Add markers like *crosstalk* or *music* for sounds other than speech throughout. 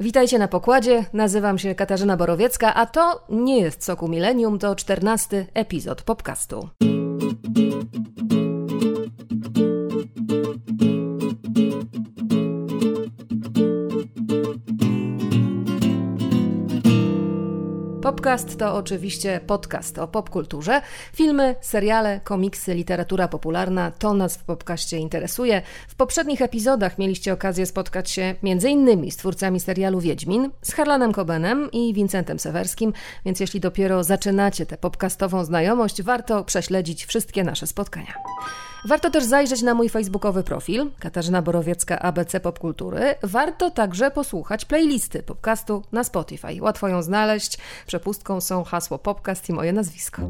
Witajcie na pokładzie, nazywam się Katarzyna Borowiecka, a to nie jest Soku Millennium, to czternasty epizod podcastu. Popcast to oczywiście podcast o popkulturze. Filmy, seriale, komiksy, literatura popularna to nas w popkaście interesuje. W poprzednich epizodach mieliście okazję spotkać się m.in. z twórcami serialu Wiedźmin, z Harlanem Cobenem i Vincentem Sewerskim, więc jeśli dopiero zaczynacie tę popcastową znajomość, warto prześledzić wszystkie nasze spotkania. Warto też zajrzeć na mój facebookowy profil Katarzyna Borowiecka ABC Popkultury. Warto także posłuchać playlisty podcastu na Spotify. Łatwo ją znaleźć. Przepustką są hasło podcast i moje nazwisko.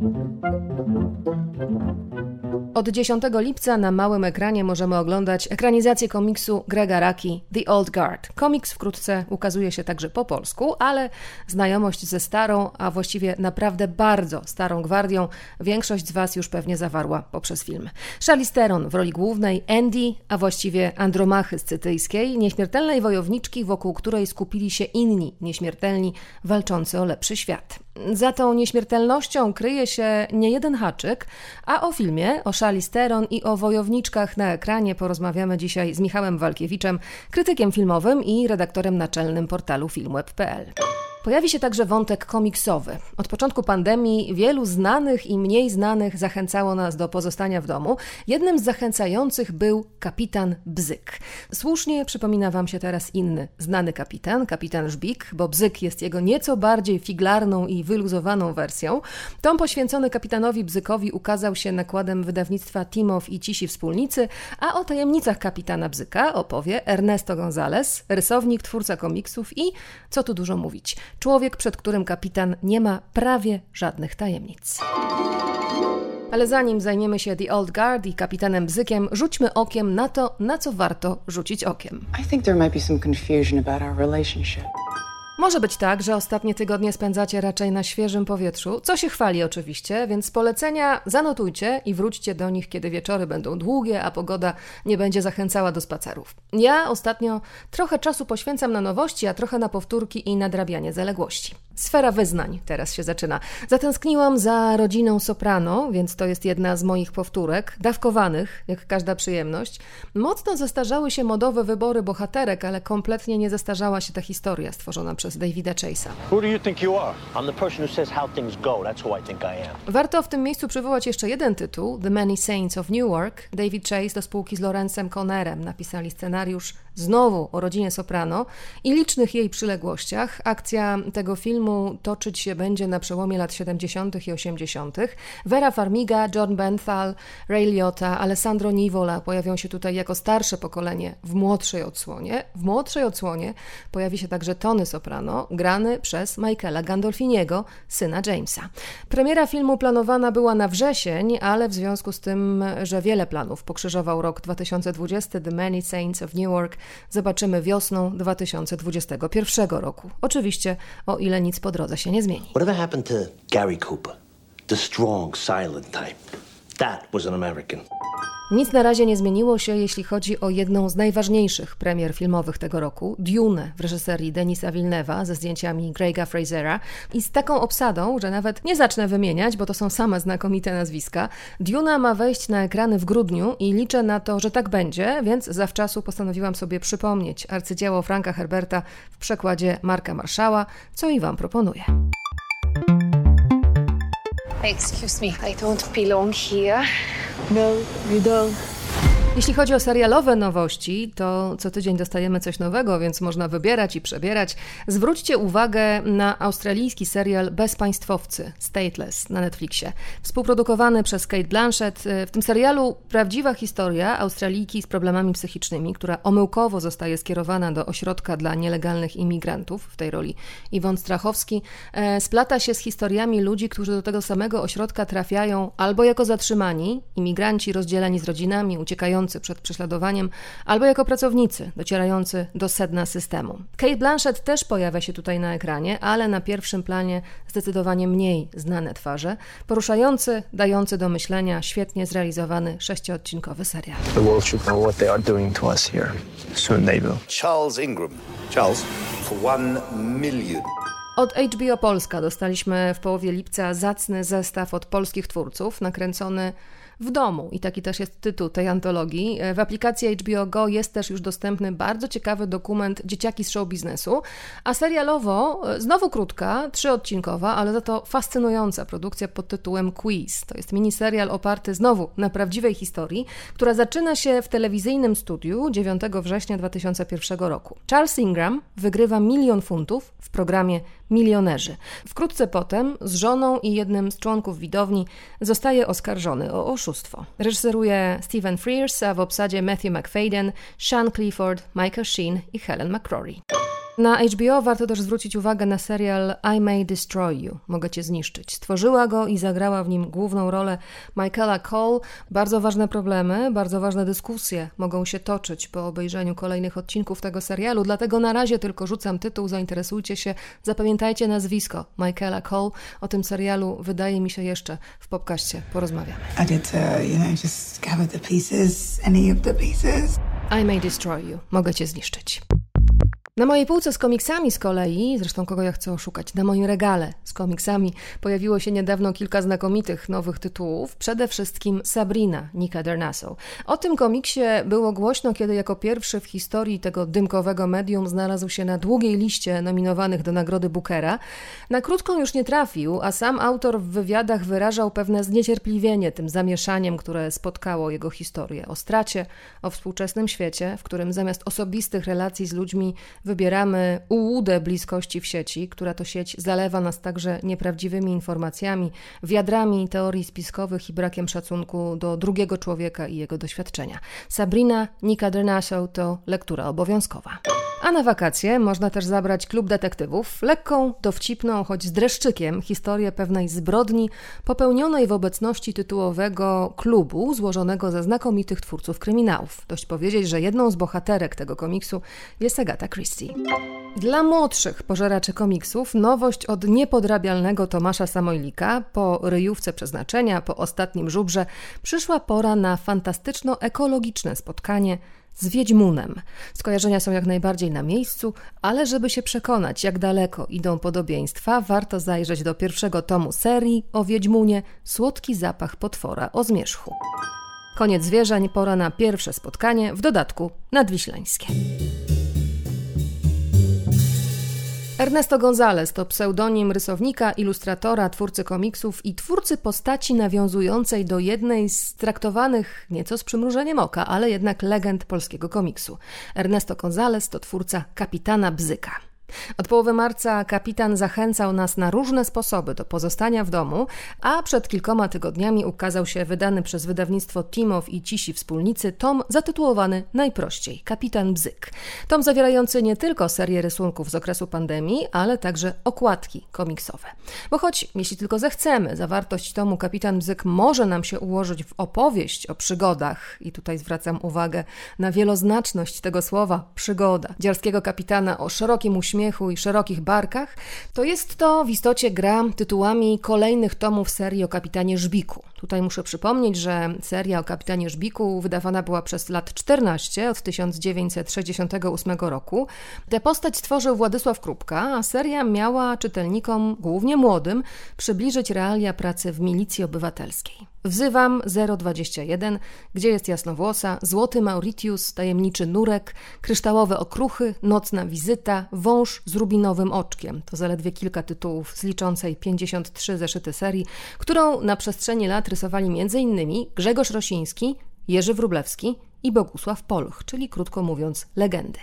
Od 10 lipca na małym ekranie możemy oglądać ekranizację komiksu Grega Raki The Old Guard. Komiks wkrótce ukazuje się także po polsku, ale znajomość ze starą, a właściwie naprawdę bardzo starą gwardią większość z Was już pewnie zawarła poprzez film. Charlize w roli głównej, Andy, a właściwie Andromachy Scytyjskiej, nieśmiertelnej wojowniczki, wokół której skupili się inni nieśmiertelni walczący o lepszy świat. Za tą nieśmiertelnością kryje się nie jeden haczyk, a o filmie, o Charlize i o wojowniczkach na ekranie porozmawiamy dzisiaj z Michałem Walkiewiczem, krytykiem filmowym i redaktorem naczelnym portalu filmweb.pl. Pojawi się także wątek komiksowy. Od początku pandemii wielu znanych i mniej znanych zachęcało nas do pozostania w domu. Jednym z zachęcających był kapitan Bzyk. Słusznie przypomina Wam się teraz inny znany kapitan, kapitan Żbik, bo Bzyk jest jego nieco bardziej figlarną i wyluzowaną wersją. Tom poświęcony kapitanowi Bzykowi ukazał się nakładem wydawnictwa Timow i Cisi Wspólnicy, a o tajemnicach kapitana Bzyka opowie Ernesto González, rysownik, twórca komiksów i, co tu dużo mówić, Człowiek, przed którym kapitan nie ma prawie żadnych tajemnic. Ale zanim zajmiemy się The Old Guard i kapitanem Bzykiem, rzućmy okiem na to, na co warto rzucić okiem. I think there might be some confusion about our relationship. Może być tak, że ostatnie tygodnie spędzacie raczej na świeżym powietrzu, co się chwali oczywiście, więc polecenia zanotujcie i wróćcie do nich, kiedy wieczory będą długie, a pogoda nie będzie zachęcała do spacerów. Ja ostatnio trochę czasu poświęcam na nowości, a trochę na powtórki i nadrabianie zaległości. Sfera wyznań teraz się zaczyna. Zatęskniłam za rodziną soprano, więc to jest jedna z moich powtórek, dawkowanych, jak każda przyjemność. Mocno zestarzały się modowe wybory bohaterek, ale kompletnie nie zestarzała się ta historia stworzona przez Davida Chase'a. Warto w tym miejscu przywołać jeszcze jeden tytuł, The Many Saints of Newark. David Chase do spółki z Lorencem Connerem napisali scenariusz znowu o rodzinie soprano i licznych jej przyległościach. Akcja tego filmu toczyć się będzie na przełomie lat 70. i 80. Vera Farmiga, John Benthal, Ray Liotta, Alessandro Nivola pojawią się tutaj jako starsze pokolenie w młodszej odsłonie. W młodszej odsłonie pojawi się także Tony Soprano, grany przez Michaela Gandolfiniego, syna Jamesa. Premiera filmu planowana była na wrzesień, ale w związku z tym, że wiele planów pokrzyżował rok 2020, The Many Saints of Newark zobaczymy wiosną 2021 roku. Oczywiście, o ile nic po drodze się nie zmieni. Whatever happened to Gary Cooper? The strong, silent type. That was an American. Nic na razie nie zmieniło się, jeśli chodzi o jedną z najważniejszych premier filmowych tego roku, Dune w reżyserii Denisa Villeneuve'a ze zdjęciami Grega Frasera i z taką obsadą, że nawet nie zacznę wymieniać, bo to są same znakomite nazwiska. Duna ma wejść na ekrany w grudniu i liczę na to, że tak będzie, więc zawczasu postanowiłam sobie przypomnieć arcydzieło Franka Herberta w przekładzie Marka Marszała, co i Wam proponuję. Excuse me, I don't belong here. No, you don't. Jeśli chodzi o serialowe nowości, to co tydzień dostajemy coś nowego, więc można wybierać i przebierać. Zwróćcie uwagę na australijski serial Bezpaństwowcy, Stateless na Netflixie. Współprodukowany przez Kate Blanchett. W tym serialu prawdziwa historia Australijki z problemami psychicznymi, która omyłkowo zostaje skierowana do ośrodka dla nielegalnych imigrantów, w tej roli Iwon Strachowski, e, splata się z historiami ludzi, którzy do tego samego ośrodka trafiają albo jako zatrzymani, imigranci rozdzieleni z rodzinami, uciekający przed prześladowaniem, albo jako pracownicy docierający do sedna systemu. Kate Blanchett też pojawia się tutaj na ekranie, ale na pierwszym planie zdecydowanie mniej znane twarze, poruszający, dający do myślenia, świetnie zrealizowany sześciodcinkowy serial. The world should know what they are doing to us here. Soon they will. Charles Ingram. Charles. for one million. Od HBO Polska dostaliśmy w połowie lipca zacny zestaw od polskich twórców, nakręcony w domu. I taki też jest tytuł tej antologii. E, w aplikacji HBO Go jest też już dostępny bardzo ciekawy dokument Dzieciaki z show biznesu, a serialowo e, znowu krótka, trzyodcinkowa, ale za to fascynująca produkcja pod tytułem Quiz. To jest miniserial oparty znowu na prawdziwej historii, która zaczyna się w telewizyjnym studiu 9 września 2001 roku. Charles Ingram wygrywa milion funtów w programie Milionerzy. Wkrótce potem z żoną i jednym z członków widowni zostaje oskarżony o oszustwo. Reżyseruje Stephen Frears, a w obsadzie Matthew McFadden, Sean Clifford, Michael Sheen i Helen McCrory. Na HBO warto też zwrócić uwagę na serial I May Destroy You. Mogę cię zniszczyć. Stworzyła go i zagrała w nim główną rolę Michaela Cole. Bardzo ważne problemy, bardzo ważne dyskusje mogą się toczyć po obejrzeniu kolejnych odcinków tego serialu, dlatego na razie tylko rzucam tytuł, zainteresujcie się, zapamiętajcie nazwisko Michaela Cole. O tym serialu wydaje mi się jeszcze w podcaście porozmawiamy. I did to, you know, just gather the pieces, any of the pieces. I May Destroy You. Mogę cię zniszczyć. Na mojej półce z komiksami z kolei, zresztą kogo ja chcę oszukać, na moim regale z komiksami pojawiło się niedawno kilka znakomitych nowych tytułów, przede wszystkim Sabrina Nika Dernaso. O tym komiksie było głośno, kiedy jako pierwszy w historii tego dymkowego medium znalazł się na długiej liście nominowanych do nagrody Bookera. Na krótką już nie trafił, a sam autor w wywiadach wyrażał pewne zniecierpliwienie tym zamieszaniem, które spotkało jego historię. O stracie, o współczesnym świecie, w którym zamiast osobistych relacji z ludźmi wybieramy ułudę bliskości w sieci, która to sieć zalewa nas także nieprawdziwymi informacjami, wiadrami teorii spiskowych i brakiem szacunku do drugiego człowieka i jego doświadczenia. Sabrina Nika Drenasow to lektura obowiązkowa. A na wakacje można też zabrać klub detektywów, lekką, dowcipną, choć z dreszczykiem, historię pewnej zbrodni popełnionej w obecności tytułowego klubu złożonego ze znakomitych twórców kryminałów. Dość powiedzieć, że jedną z bohaterek tego komiksu jest Agatha Christie. Dla młodszych pożeraczy komiksów nowość od niepodrabialnego Tomasza Samojlika po ryjówce przeznaczenia, po ostatnim żubrze przyszła pora na fantastyczno-ekologiczne spotkanie z Wiedźmunem. Skojarzenia są jak najbardziej na miejscu, ale żeby się przekonać, jak daleko idą podobieństwa, warto zajrzeć do pierwszego tomu serii o Wiedźmunie Słodki zapach potwora o zmierzchu. Koniec zwierzeń, pora na pierwsze spotkanie, w dodatku nadwiślańskie. Ernesto González to pseudonim rysownika, ilustratora, twórcy komiksów i twórcy postaci nawiązującej do jednej z traktowanych nieco z przymrużeniem oka, ale jednak legend polskiego komiksu. Ernesto González to twórca Kapitana Bzyka. Od połowy marca kapitan zachęcał nas na różne sposoby do pozostania w domu, a przed kilkoma tygodniami ukazał się wydany przez wydawnictwo Timow i Cisi Wspólnicy tom zatytułowany najprościej Kapitan Bzyk. Tom zawierający nie tylko serię rysunków z okresu pandemii, ale także okładki komiksowe. Bo choć, jeśli tylko zechcemy, zawartość tomu Kapitan Bzyk może nam się ułożyć w opowieść o przygodach, i tutaj zwracam uwagę na wieloznaczność tego słowa przygoda, dziarskiego kapitana o szerokim uśmiechu, śmiechu i szerokich barkach, to jest to w istocie gra tytułami kolejnych tomów serii o kapitanie Żbiku. Tutaj muszę przypomnieć, że seria o kapitanie Żbiku wydawana była przez lat 14 od 1968 roku. Tę postać stworzył Władysław Krupka, a seria miała czytelnikom, głównie młodym, przybliżyć realia pracy w milicji obywatelskiej. Wzywam 021, gdzie jest jasnowłosa, złoty Mauritius, tajemniczy nurek, kryształowe okruchy, nocna wizyta, wąż z rubinowym oczkiem. To zaledwie kilka tytułów z liczącej 53 zeszyty serii, którą na przestrzeni lat rysowali m.in. Grzegorz Rosiński, Jerzy Wrublewski i Bogusław Polch, czyli krótko mówiąc legendy.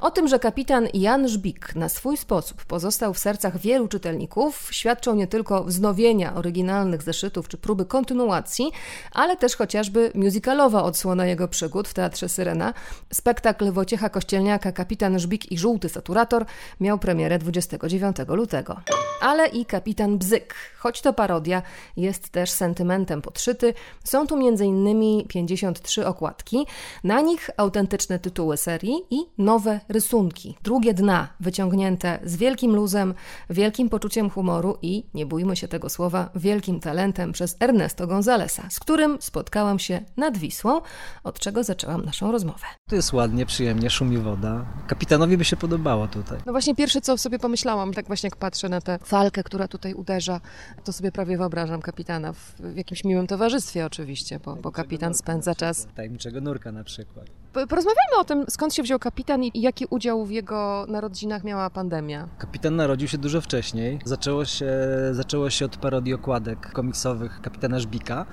O tym, że kapitan Jan Żbik na swój sposób pozostał w sercach wielu czytelników, świadczą nie tylko wznowienia oryginalnych zeszytów czy próby kontynuacji, ale też chociażby musicalowa odsłona jego przygód w Teatrze Syrena. Spektakl Wojciecha Kościelniaka Kapitan Żbik i Żółty Saturator miał premierę 29 lutego. ale i kapitan Bzyk. Choć to parodia, jest też sentymentem podszyty. Są tu m.in. 53 okładki, na nich autentyczne tytuły serii i nowe rysunki. Drugie dna, wyciągnięte z wielkim luzem, wielkim poczuciem humoru i, nie bójmy się tego słowa, wielkim talentem przez Ernesto Gonzalesa, z którym spotkałam się nad Wisłą, od czego zaczęłam naszą rozmowę. Tu jest ładnie, przyjemnie, szumi woda. Kapitanowi by się podobało tutaj. No właśnie pierwsze co sobie pomyślałam, tak właśnie jak patrzę na tę falkę, która tutaj uderza, to sobie prawie wyobrażam kapitana w, w jakimś miłym towarzystwie oczywiście, bo, bo kapitan spędza czas. Tajemniczego nurka na przykład. Porozmawiajmy o tym, skąd się wziął kapitan i jaki udział w jego narodzinach miała pandemia. Kapitan narodził się dużo wcześniej. Zaczęło się, zaczęło się od parodii okładek komiksowych kapitana Żbika.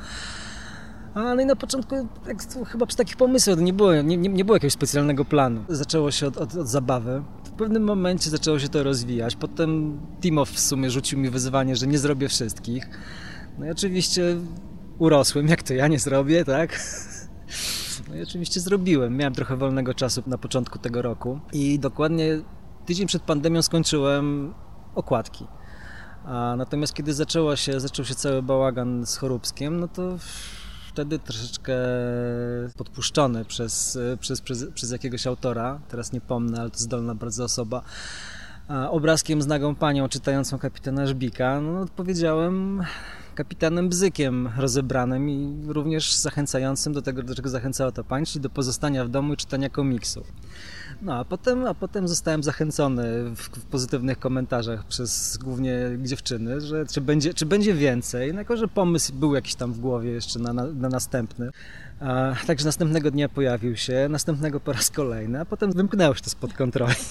A no i na początku tak, chyba przy takich pomysłach nie było, nie, nie, nie było jakiegoś specjalnego planu. Zaczęło się od, od, od, zabawy. W pewnym momencie zaczęło się to rozwijać. Potem Timow w sumie rzucił mi wyzwanie, że nie zrobię wszystkich. No i oczywiście urosłem, jak to ja nie zrobię, tak? *laughs* No i oczywiście zrobiłem. Miałem trochę wolnego czasu na początku tego roku i dokładnie tydzień przed pandemią skończyłem okładki. A natomiast kiedy zaczęło się, zaczął się cały bałagan z Choróbskiem, no to wtedy troszeczkę podpuszczony przez, przez, przez, przez jakiegoś autora, teraz nie pomnę, ale to zdolna bardzo osoba, obrazkiem z nagą panią czytającą kapitana Żbika, no odpowiedziałem kapitanem Bzykiem rozebranym i również zachęcającym do tego, do czego zachęcała ta pani, czyli do pozostania w domu i czytania komiksów. No a potem, a potem zostałem zachęcony w, w, pozytywnych komentarzach przez głównie dziewczyny, że czy będzie, czy będzie więcej. No, jako, że pomysł był jakiś tam w głowie jeszcze na, na, na następny. Także następnego dnia pojawił się, następnego po raz kolejny, a potem wymknęło się to spod kontroli. *laughs*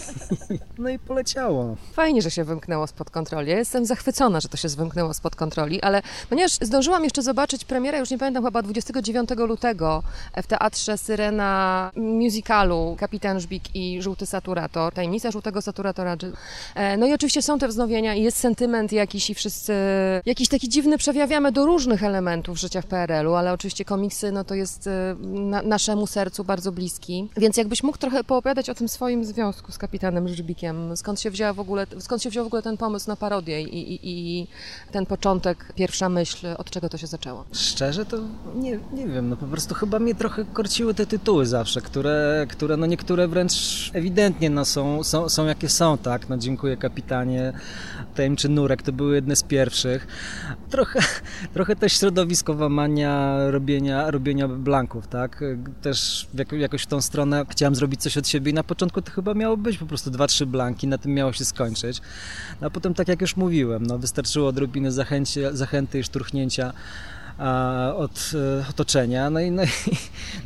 No i poleciało. Fajnie, że się wymknęło spod kontroli. Ja jestem zachwycona, że to się wymknęło spod kontroli, ale ponieważ zdążyłam jeszcze zobaczyć premierę, już nie pamiętam, chyba 29 lutego w Teatrze Syrena musicalu Kapitan Żbik i Żółty Saturator, Tajemnica Żółtego Saturatora. E, no i oczywiście są te wznowienia i jest sentyment jakiś i wszyscy jakiś taki dziwny przejawiamy do różnych elementów życia w PRL-u, ale oczywiście komiksy, no to jest jest y, na, naszemu sercu bardzo bliski. Więc jakbyś mógł trochę poopowiadać o tym swoim związku z kapitanem Żbikiem, skąd się wzięła w ogóle, skąd się wziął w ogóle ten pomysł na parodię i, i, i ten początek, pierwsza myśl, od czego to się zaczęło? Szczerze to nie, nie wiem, no po prostu chyba mnie trochę korciły te tytuły zawsze, które, które no niektóre wręcz ewidentnie no są, są, są jakie są, tak? No dziękuję kapitanie, tajemniczy nurek, to były jedne z pierwszych. Trochę, *laughs* trochę też środowiskowa mania robienia, robienia blanków, tak? Też jakoś w tą stronę chciałem zrobić coś od siebie i na początku to chyba miało być po prostu dwa, trzy blanki, na tym miało się skończyć. No a potem, tak jak już mówiłem, no, wystarczyło odrobiny zachęcie, zachęty i szturchnięcia od e, otoczenia, no i, no, i,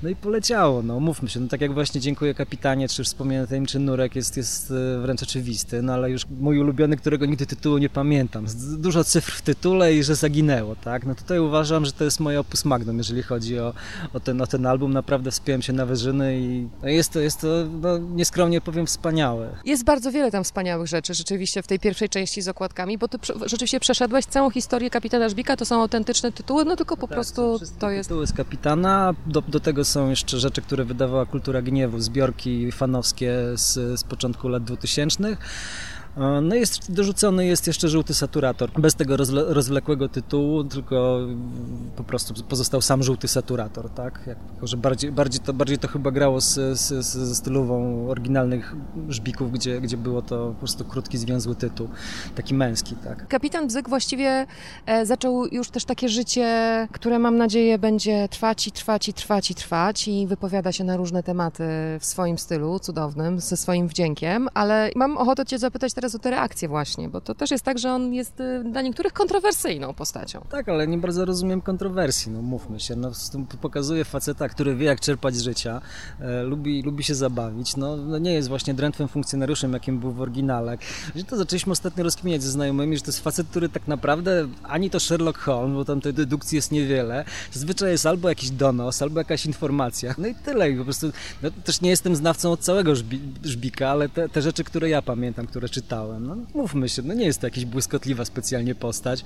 no i poleciało, no mówmy się, no tak jak właśnie dziękuję kapitanie, czy wspomniany tajemniczy nurek jest, jest e, wręcz oczywisty, no ale już mój ulubiony, którego nigdy tytułu nie pamiętam, dużo cyfr w tytule i że zaginęło, tak, no tutaj uważam, że to jest moje opus magnum, jeżeli chodzi o, o, ten, o ten album, naprawdę wspiąłem się na wyżyny i no jest to, jest to no, nieskromnie powiem, wspaniałe. Jest bardzo wiele tam wspaniałych rzeczy, rzeczywiście w tej pierwszej części z okładkami, bo ty rzeczywiście przeszedłeś całą historię kapitana Żbika, to są autentyczne tytuły, no tylko po tak, prostu to jest... Tytuły z Kapitana, do, do tego są jeszcze rzeczy, które wydawała Kultura Gniewu, zbiorki fanowskie z, z początku lat 2000 no jest dorzucony jest jeszcze żółty saturator, bez tego rozwlekłego tytułu, tylko po prostu pozostał sam żółty saturator, tak? Jako, że bardziej, bardziej, to, bardziej to chyba grało z, z, ze stylową oryginalnych żbików, gdzie, gdzie było to po prostu krótki, zwięzły tytuł, taki męski, tak? Kapitan Bzyk właściwie e, zaczął już też takie życie, które mam nadzieję będzie trwać i trwać i trwać i trwać i wypowiada się na różne tematy w swoim stylu cudownym, ze swoim wdziękiem, ale mam ochotę Cię zapytać teraz o te reakcje właśnie, bo to też jest tak, że on jest y, dla niektórych kontrowersyjną postacią. Tak, ale nie bardzo rozumiem kontrowersji, no mówmy się. No, pokazuje faceta, który wie jak czerpać z życia, e, lubi, lubi się zabawić, no, no, nie jest właśnie drętwym funkcjonariuszem, jakim był w oryginale. Że to zaczęliśmy ostatnio rozkminiać ze znajomymi, że to jest facet, który tak naprawdę ani to Sherlock Holmes, bo tam tej dedukcji jest niewiele, zazwyczaj jest albo jakiś donos, albo jakaś informacja, no i tyle. I po prostu no, też nie jestem znawcą od całego żbi, żbika, ale te, te rzeczy, które ja pamiętam, które czytałem, No, mówmy się, no nie jest to jakaś błyskotliwa specjalnie postać.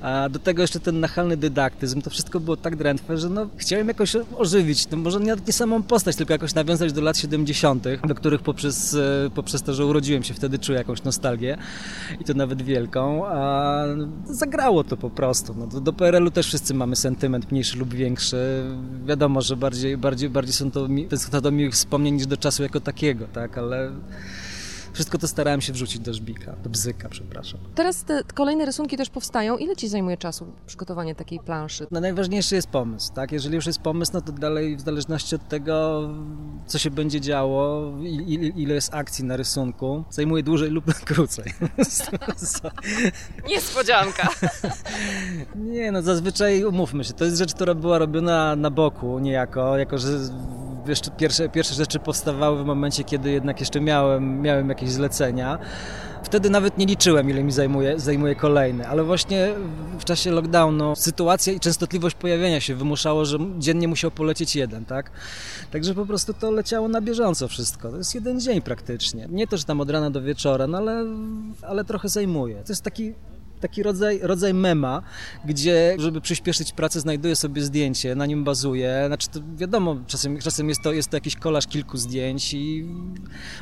A do tego jeszcze ten nachalny dydaktyzm, to wszystko było tak drętwe, że no, chciałem jakoś ożywić, no, może nie, nie samą postać, tylko jakoś nawiązać do lat 70., do których poprzez, e, poprzez to, że urodziłem się wtedy, czuję jakąś nostalgię i to nawet wielką, a zagrało to po prostu. No, do, do PRL-u też wszyscy mamy sentyment, mniejszy lub większy. Wiadomo, że bardziej, bardziej, bardziej są to, to do miłych wspomnień niż do czasu jako takiego, tak, ale wszystko to starałem się wrzucić do żbika, do bzyka, przepraszam. Teraz te kolejne rysunki też powstają. Ile ci zajmuje czasu przygotowanie takiej planszy? No najważniejszy jest pomysł, tak? Jeżeli już jest pomysł, no to dalej w zależności od tego, co się będzie działo, ile jest akcji na rysunku, zajmuje dłużej lub *laughs* krócej. Niespodzianka. Nie, no zazwyczaj umówmy się, to jest rzecz, która była robiona na boku niejako, jako że jeszcze pierwsze, pierwsze rzeczy powstawały w momencie, kiedy jednak jeszcze miałem, miałem jakieś zlecenia. Wtedy nawet nie liczyłem, ile mi zajmuje, zajmuje kolejny, ale właśnie w czasie lockdownu sytuacja i częstotliwość pojawienia się wymuszało, że dziennie musiał polecieć jeden, tak? Także po prostu to leciało na bieżąco wszystko. To jest jeden dzień praktycznie. Nie to, że tam od rana do wieczora, no ale, ale trochę zajmuje. To jest taki taki rodzaj, rodzaj mema, gdzie, żeby przyspieszyć pracę, znajduję sobie zdjęcie, na nim bazuję. Znaczy, to wiadomo, czasem, czasem jest, to, jest to jakiś kolaż kilku zdjęć i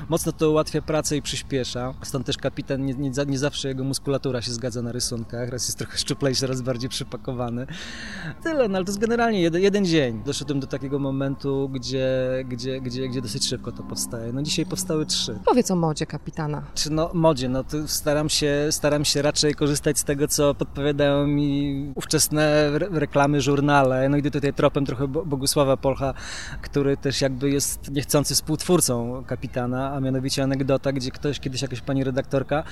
mocno to ułatwia pracę i przyspiesza. Stąd też kapitan, nie, nie, nie zawsze jego muskulatura się zgadza na rysunkach, raz jest trochę szczuplejszy, raz bardziej przypakowany. Tyle, no ale to jest generalnie jeden, jeden dzień. Doszedłem do takiego momentu, gdzie, gdzie, gdzie, gdzie dosyć szybko to powstaje. No dzisiaj powstały trzy. Powiedz o modzie kapitana. Czy no, modzie, no to staram się, staram się raczej korzystać z tego, co podpowiadają mi ówczesne reklamy, żurnale. No idę tutaj tropem trochę Bogusława Polcha, który też jakby jest niechcący współtwórcą kapitana, a mianowicie anegdota, gdzie ktoś, kiedyś jakaś pani redaktorka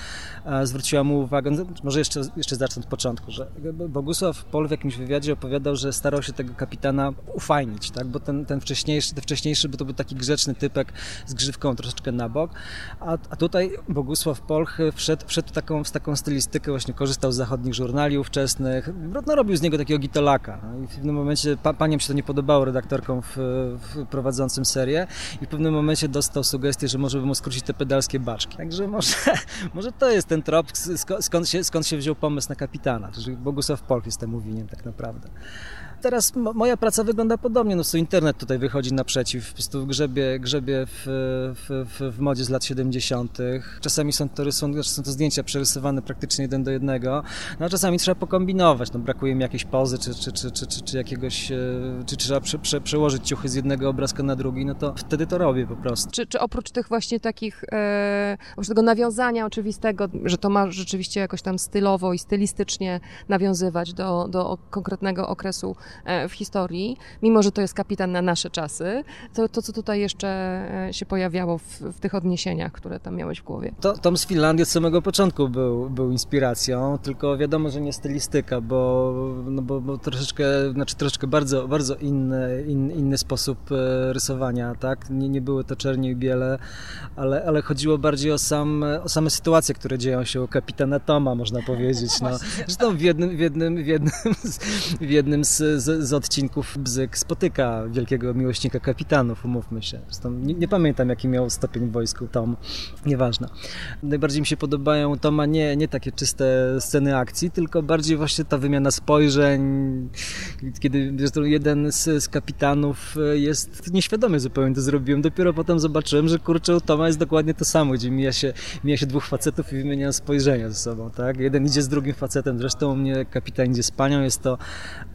zwróciła mu uwagę, no, może jeszcze, jeszcze zacznę od początku, że Bogusław Pol w jakimś wywiadzie opowiadał, że starał się tego kapitana ufajnić, tak? bo ten, ten wcześniejszy, ten wcześniejszy, bo to był taki grzeczny typek z grzywką troszeczkę na bok, a, a tutaj Bogusław Polch wszedł, wszedł taką, taką stylistykę właśnie korzystał z zachodnich żurnali ówczesnych, no, robił z niego takiego gitolaka. No, I w pewnym momencie pa, paniom się to nie podobało, redaktorkom w, w prowadzącym serię i w pewnym momencie dostał sugestię, że może by mu skrócić te pedalskie baczki. Także może, *laughs* może to jest ten trop, skąd się, skąd się wziął pomysł na kapitana, Bogusław Polk jest temu winien tak naprawdę teraz moja praca wygląda podobnie. No, internet tutaj wychodzi naprzeciw, po prostu grzebie, grzebie w, w, w, w modzie z lat 70. Czasami są to rysunki, znaczy są to zdjęcia przerysowane praktycznie jeden do jednego, no a czasami trzeba pokombinować, no, brakuje mi jakiejś pozy, czy, czy, czy, czy, czy, czy jakiegoś, e, czy, trzeba prze, prze, przełożyć ciuchy z jednego obrazka na drugi, no to wtedy to robię po prostu. Czy, czy oprócz tych właśnie takich, e, oprócz tego nawiązania oczywistego, że to ma rzeczywiście jakoś tam stylowo i stylistycznie nawiązywać do, do konkretnego okresu w historii, mimo że to jest kapitan na nasze czasy, to, to co tutaj jeszcze e, się pojawiało w, w tych odniesieniach, które tam miałeś w głowie? To, Tom z Finlandii od samego początku był, był inspiracją, tylko wiadomo, że nie stylistyka, bo, no bo, bo troszeczkę, znaczy troszeczkę bardzo, bardzo inny, in, inny sposób e, rysowania, tak? Nie, nie były to czernie i biele, ale, ale chodziło bardziej o, sam, o same sytuacje, które dzieją się u kapitana Toma, można powiedzieć. No. *laughs* Zresztą w jednym, w jednym, w jednym, z, w jednym z, z, z odcinków Bzyk spotyka wielkiego miłośnika kapitanów, umówmy się. Zresztą nie, nie, pamiętam, jaki miał stopień w wojsku Tom, nieważne. Najbardziej mi się podobają Toma nie, nie takie czyste sceny akcji, tylko bardziej właśnie ta wymiana spojrzeń, kiedy zresztą jeden z, z kapitanów jest nieświadomy zupełnie to zrobiłem. Dopiero potem zobaczyłem, że kurczę u Toma jest dokładnie to samo, gdzie mija się, mija się dwóch facetów i wymieniają spojrzenia ze sobą, tak? Jeden idzie z drugim facetem, zresztą u mnie kapitan idzie z panią, jest to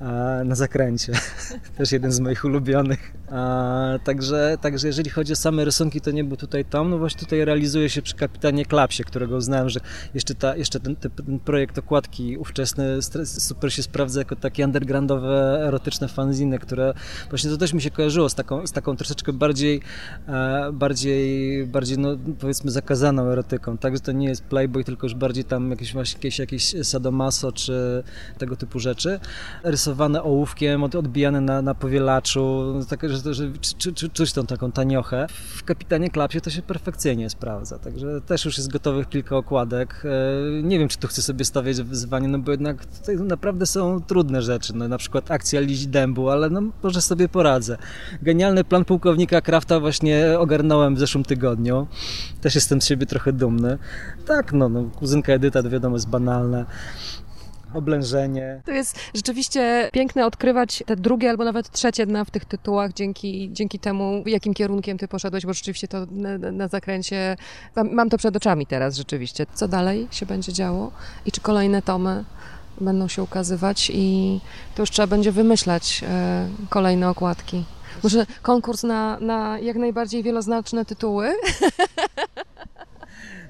e, zakręcie. *laughs* Też jeden z moich ulubionych. A, także, także jeżeli chodzi o same rysunki, to nie był tutaj Tom. No właśnie tutaj realizuje się przy kapitanie Klapsie, którego uznałem, że jeszcze, ta, jeszcze ten, ten projekt okładki ówczesny super się sprawdza jako takie undergroundowe, erotyczne fanziny, które właśnie to też mi się kojarzyło z taką, z taką troszeczkę bardziej, e, bardziej, bardziej no, powiedzmy zakazaną erotyką. Także to nie jest Playboy, tylko już bardziej tam jakieś, jakieś, jakieś sadomaso czy tego typu rzeczy. Rysowane ołówki ołówkiem od, odbijane na, na powielaczu, no tak, że, że czy, czy, czuć tą taką taniochę. W Kapitanie Klapsie to się perfekcyjnie sprawdza, także też już jest gotowych kilka okładek. E, nie wiem, czy tu chcę sobie stawiać wyzwanie, no bo jednak tutaj naprawdę są trudne rzeczy, no na przykład akcja liść dębu, ale no może sobie poradzę. Genialny plan pułkownika Krafta właśnie ogarnąłem w zeszłym tygodniu. Też jestem z siebie trochę dumny. Tak, no, no kuzynka Edyta to wiadomo jest banalne oblężenie. To jest rzeczywiście piękne odkrywać te drugie albo nawet trzecie dna w tych tytułach dzięki, dzięki temu, jakim kierunkiem ty poszedłeś, bo rzeczywiście to na, na zakręcie, mam, mam to przed oczami teraz rzeczywiście. Co dalej się będzie działo i czy kolejne tomy będą się ukazywać i to już trzeba będzie wymyślać e, kolejne okładki. Może konkurs na, na jak najbardziej wieloznaczne tytuły? *laughs*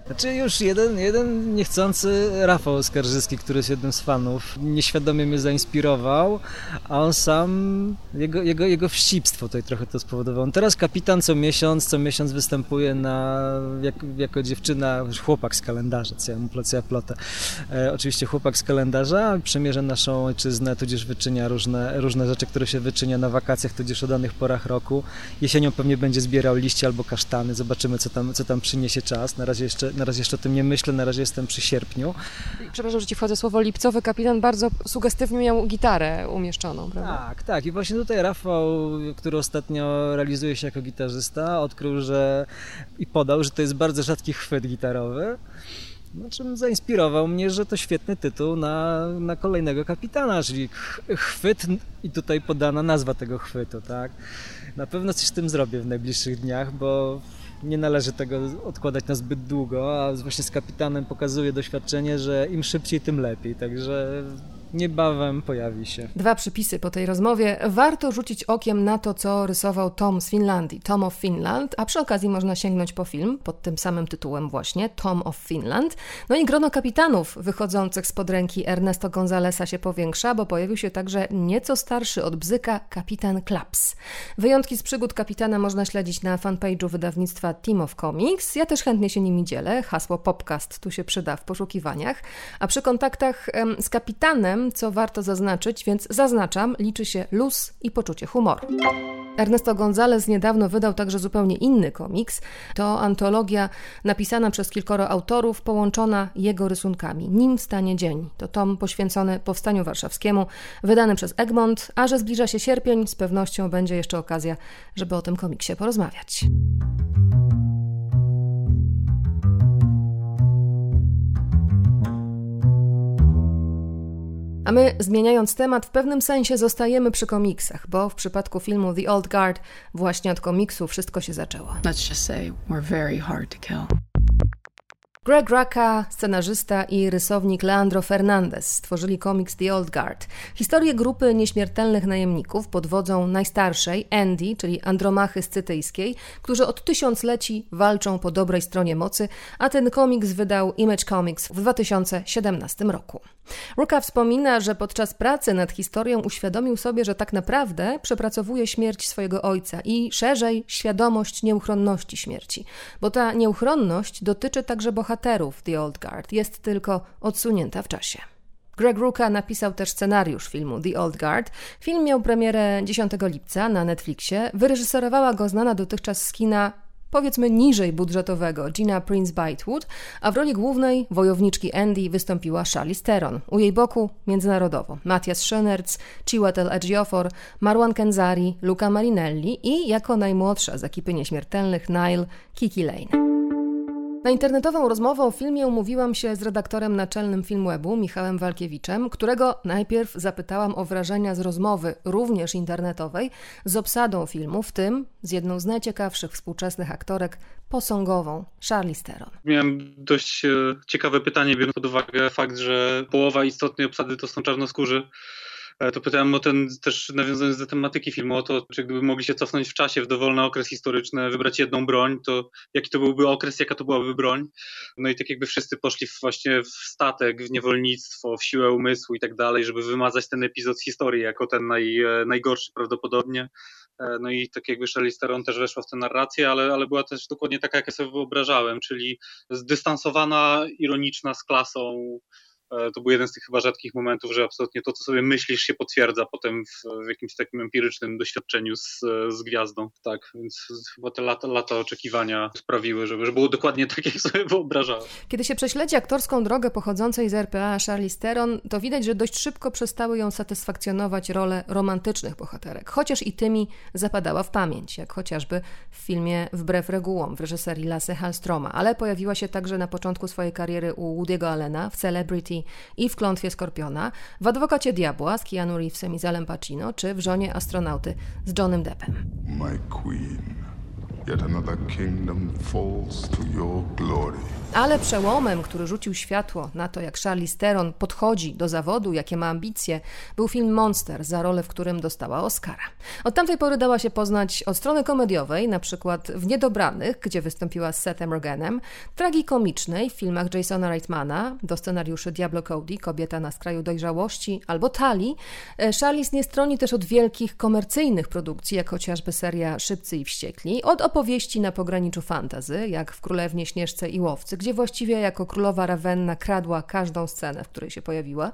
Znaczy już jeden, jeden niechcący Rafał Skarżyski, który jest jednym z fanów, nieświadomie mnie zainspirował, a on sam, jego, jego, jego wścibstwo tutaj trochę to spowodowało. On teraz kapitan co miesiąc, co miesiąc występuje na, jak, jako dziewczyna, chłopak z kalendarza, co ja mu ja plotę. E, oczywiście chłopak z kalendarza przemierza naszą ojczyznę, tudzież wyczynia różne, różne rzeczy, które się wyczynia na wakacjach, tudzież o danych porach roku. Jesienią pewnie będzie zbierał liście albo kasztany, zobaczymy co tam, co tam przyniesie czas. Na razie jeszcze na razie jeszcze o tym nie myślę, na razie jestem przy sierpniu. Przepraszam, że ci wchodzę słowo lipcowy kapitan, bardzo sugestywnie miał gitarę umieszczoną, prawda? Tak, tak. I właśnie tutaj Rafał, który ostatnio realizuje się jako gitarzysta, odkrył, że i podał, że to jest bardzo rzadki chwyt gitarowy. No, czym zainspirował mnie, że to świetny tytuł na, na kolejnego kapitana, czyli chwyt i tutaj podana nazwa tego chwytu, tak? Na pewno coś z tym zrobię w najbliższych dniach, bo nie należy tego odkładać na zbyt długo, a właśnie z kapitanem pokazuje doświadczenie, że im szybciej, tym lepiej. Także niebawem pojawi się. Dwa przypisy po tej rozmowie. Warto rzucić okiem na to, co rysował Tom z Finlandii, Tom of Finland, a przy okazji można sięgnąć po film pod tym samym tytułem właśnie, Tom of Finland. No i grono kapitanów wychodzących spod ręki Ernesto Gonzalesa się powiększa, bo pojawił się także nieco starszy od bzyka kapitan Klaps. Wyjątki z przygód kapitana można śledzić na fanpage'u wydawnictwa Team of Comics. Ja też chętnie się nimi dzielę. Hasło Popcast tu się przyda w poszukiwaniach. A przy kontaktach z kapitanem co warto zaznaczyć, więc zaznaczam, liczy się luz i poczucie humoru. Ernesto González niedawno wydał także zupełnie inny komiks. To antologia napisana przez kilkoro autorów, połączona jego rysunkami. Nim stanie dzień. To tom poświęcony Powstaniu Warszawskiemu, wydany przez Egmont, a że zbliża się sierpień, z pewnością będzie jeszcze okazja, żeby o tym komiksie porozmawiać. A my, zmieniając temat, w pewnym sensie zostajemy przy komiksach, bo w przypadku filmu The Old Guard właśnie od komiksu wszystko się zaczęło. Let's just say we're very hard to kill. Greg Rucka, scenarzysta i rysownik Leandro Fernandez stworzyli komiks The Old Guard. Historię grupy nieśmiertelnych najemników pod wodzą najstarszej, Andy, czyli Andromachy Scytyjskiej, którzy od tysiącleci walczą po dobrej stronie mocy, a ten komiks wydał Image Comics w 2017 roku. Ruka wspomina, że podczas pracy nad historią uświadomił sobie, że tak naprawdę przepracowuje śmierć swojego ojca i szerzej świadomość nieuchronności śmierci, bo ta nieuchronność dotyczy także bohaterów The Old Guard, jest tylko odsunięta w czasie. Greg Ruka napisał też scenariusz filmu The Old Guard. Film miał premierę 10 lipca na Netflixie. Wyreżyserowała go znana dotychczas z kina powiedzmy niżej budżetowego Gina Prince Bytewood, a w roli głównej wojowniczki Andy wystąpiła Charlize Theron. U jej boku międzynarodowo Matthias Schoenertz, Chiwetel Ejiofor, Marwan Kenzari, Luca Marinelli i jako najmłodsza z ekipy nieśmiertelnych Nile Kiki Lane. Na internetową rozmowę o filmie umówiłam się z redaktorem naczelnym Filmwebu, Michałem Walkiewiczem, którego najpierw zapytałam o wrażenia z rozmowy, również internetowej, z obsadą filmu, w tym z jedną z najciekawszych współczesnych aktorek, posągową, Charlize Theron. Miałem dość e, ciekawe pytanie, biorąc pod uwagę fakt, że połowa istotnej obsady to są czarnoskórzy to pytałem o ten, też nawiązując do tematyki filmu, o to, czy gdyby mogli się cofnąć w czasie, w dowolny okres historyczny, wybrać jedną broń, to jaki to byłby okres, jaka to byłaby broń. No i tak jakby wszyscy poszli właśnie w statek, w niewolnictwo, w siłę umysłu i tak dalej, żeby wymazać ten epizod z historii jako ten naj, e, najgorszy prawdopodobnie. E, no i tak jakby Charlize Theron też weszła w tę narrację, ale, ale była też dokładnie taka, jak ja sobie wyobrażałem, czyli zdystansowana, ironiczna z klasą, to był jeden z tych chyba rzadkich momentów, że absolutnie to, co sobie myślisz, się potwierdza potem w, w jakimś takim empirycznym doświadczeniu z, z gwiazdą. Tak, więc chyba te lata, lata oczekiwania sprawiły, żeby, żeby było dokładnie tak, jak sobie wyobrażałem. Kiedy się prześledzi aktorską drogę pochodzącej z RPA Charlize Theron, to widać, że dość szybko przestały ją satysfakcjonować role romantycznych bohaterek, chociaż i tymi zapadała w pamięć, jak chociażby w filmie Wbrew regułom w reżyserii Lasse Hallstroma, ale pojawiła się także na początku swojej kariery u Woody'ego Allena w Celebrity i w Klątwie Skorpiona, w Adwokacie Diabła z Keanu Reevesem i Zalem Pacino, czy w Żonie Astronauty z Johnem Deppem. My queen. Ale przełomem, który rzucił światło na to, jak Charlize Theron podchodzi do zawodu, jakie ma ambicje, był film Monster, za rolę w którym dostała Oscara. Od tamtej pory dała się poznać od strony komediowej, na przykład w Niedobranych, gdzie wystąpiła z Sethem Rogenem, tragikomicznej w filmach Jasona Reitmana, do scenariuszy Diablo Cody, Kobieta na skraju dojrzałości, albo Tali. E, Charlize nie stroni też od wielkich komercyjnych produkcji, jak chociażby seria Szybcy i Wściekli, od opowieści na pograniczu fantazy, jak w Królewnie Śnieżce i Łowcy, gdzie właściwie jako królowa Ravenna kradła każdą scenę, w której się pojawiła.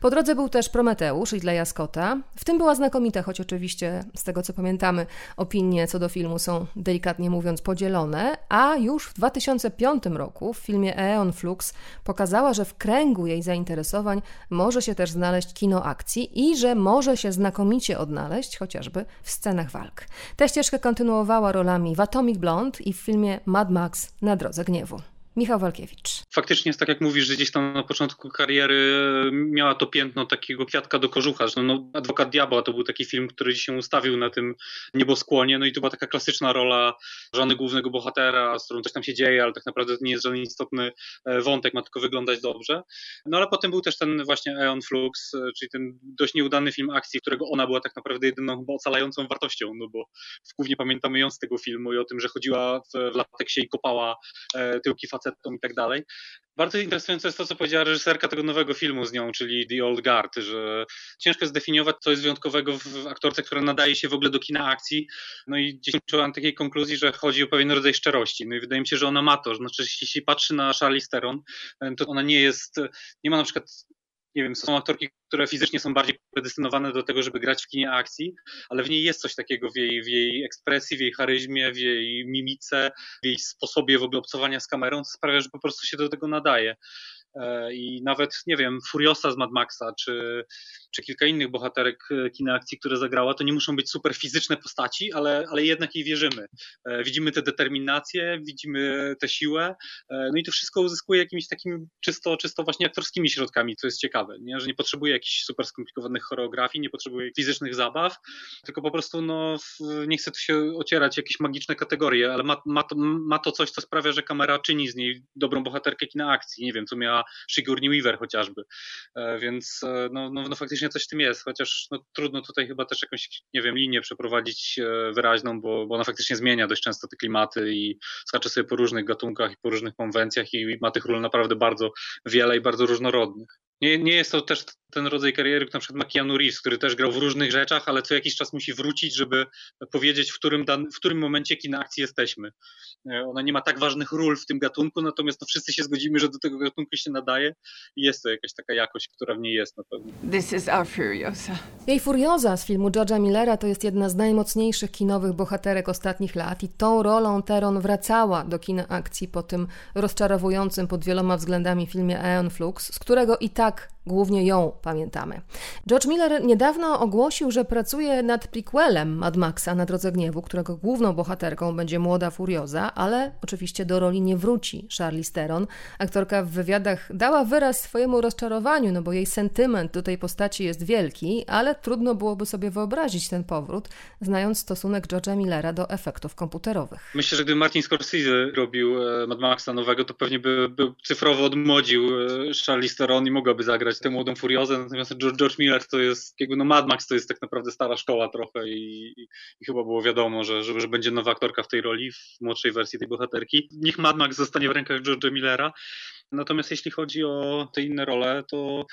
Po drodze był też Prometeusz Ridleya Scotta. W tym była znakomita, choć oczywiście z tego co pamiętamy, opinie co do filmu są delikatnie mówiąc podzielone, a już w 2005 roku w filmie Eon Flux pokazała, że w kręgu jej zainteresowań może się też znaleźć kino akcji i że może się znakomicie odnaleźć chociażby w scenach walk. Tę ścieżkę kontynuowała rolami w Atomic Blonde i w filmie Mad Max na drodze gniewu. Michał Walkiewicz. Faktycznie jest tak, jak mówisz, że gdzieś tam na początku kariery miała to piętno takiego kwiatka do kożucha. Że no, Adwokat Diabła to był taki film, który się ustawił na tym nieboskłonie, no i to była taka klasyczna rola żony głównego bohatera, z którą coś tam się dzieje, ale tak naprawdę to nie jest żaden istotny e, wątek, ma tylko wyglądać dobrze. No ale potem był też ten właśnie Eon Flux, e, czyli ten dość nieudany film akcji, którego ona była tak naprawdę jedyną chyba ocalającą wartością, no bo głównie pamiętamy ją z tego filmu i o tym, że chodziła w, w lateksie i kopała e, tyłki facetów facetom i tak dalej. Bardzo interesujące jest to, co powiedziała reżyserka tego nowego filmu z nią, czyli The Old Guard, że ciężko zdefiniować, co jest wyjątkowego w aktorce, która nadaje się w ogóle do kina akcji. No i gdzieś czułam takiej konkluzji, że chodzi o pewien rodzaj szczerości. No i wydaje mi się, że ona ma to. Znaczy, jeśli patrzy na Charlize Theron, to ona nie jest, nie ma na przykład nie wiem, są aktorki, które fizycznie są bardziej predestynowane do tego, żeby grać w kinie akcji, ale w niej jest coś takiego w jej, w jej ekspresji, w jej charyzmie, w jej mimice, w jej sposobie w ogóle obcowania z kamerą, co sprawia, że po prostu się do tego nadaje. E, I nawet, nie wiem, Furiosa z Mad Maxa, czy, czy kilka innych bohaterek e, kina akcji, które zagrała, to nie muszą być super fizyczne postaci, ale, ale jednak jej wierzymy. E, widzimy tę determinację, widzimy tę siłę, no i to wszystko uzyskuje jakimiś takimi czysto, czysto właśnie aktorskimi środkami, co jest ciekawe, nie? że nie potrzebuje jakichś super skomplikowanych choreografii, nie potrzebuje fizycznych zabaw, tylko po prostu no, nie chcę tu się ocierać jakieś magiczne kategorie, ale ma, ma, to, ma to coś, co sprawia, że kamera czyni z niej dobrą bohaterkę kina akcji. Nie wiem, co miała Sigourney Weaver chociażby. E, więc e, no, no, no, faktycznie coś w tym jest, chociaż no, trudno tutaj chyba też jakąś, nie wiem, linię przeprowadzić e, wyraźną, bo, bo ona faktycznie zmienia dość często te klimaty i skacze sobie po różnych gatunkach i po różnych konwencjach i ma tych ról naprawdę bardzo wiele i bardzo różnorodnych. Nie, nie jest to też ten rodzaj kariery, na przykład ma Keanu Reeves, który też grał w różnych rzeczach, ale co jakiś czas musi wrócić, żeby powiedzieć, w którym, dan, w którym momencie kina akcji jesteśmy. E, ona nie ma tak ważnych ról w tym gatunku, natomiast no wszyscy się zgodzimy, że do tego gatunku się nadaje i jest to jakaś taka jakość, która w niej jest na pewno. This is our Furiosa. Jej Furiosa z filmu George'a Millera to jest jedna z najmocniejszych kinowych bohaterek ostatnich lat i tą rolą Teron wracała do kina akcji po tym rozczarowującym pod wieloma względami filmie Aeon Flux, z którego i tak как głównie ją pamiętamy. George Miller niedawno ogłosił, że pracuje nad prequelem Mad Maxa na Drodze Gniewu, którego główną bohaterką będzie młoda Furioza, ale oczywiście do roli nie wróci Charlize Theron. Aktorka w wywiadach dała wyraz swojemu rozczarowaniu, no bo jej sentyment do tej postaci jest wielki, ale trudno byłoby sobie wyobrazić ten powrót, znając stosunek George'a Millera do efektów komputerowych. Myślę, że gdyby Martin Scorsese robił e, Mad Maxa nowego, to pewnie by, by cyfrowo odmłodził e, Charlize Theron i mogłaby zagrać tę młodą Furiozę, natomiast George, Miller to jest, jakby no Mad Max to jest tak naprawdę stara szkoła trochę i, i, i chyba było wiadomo, że, że, że, będzie nowa aktorka w tej roli, w młodszej wersji tej bohaterki. Niech Mad Max zostanie w rękach George'a Millera. Natomiast jeśli chodzi o te inne role, to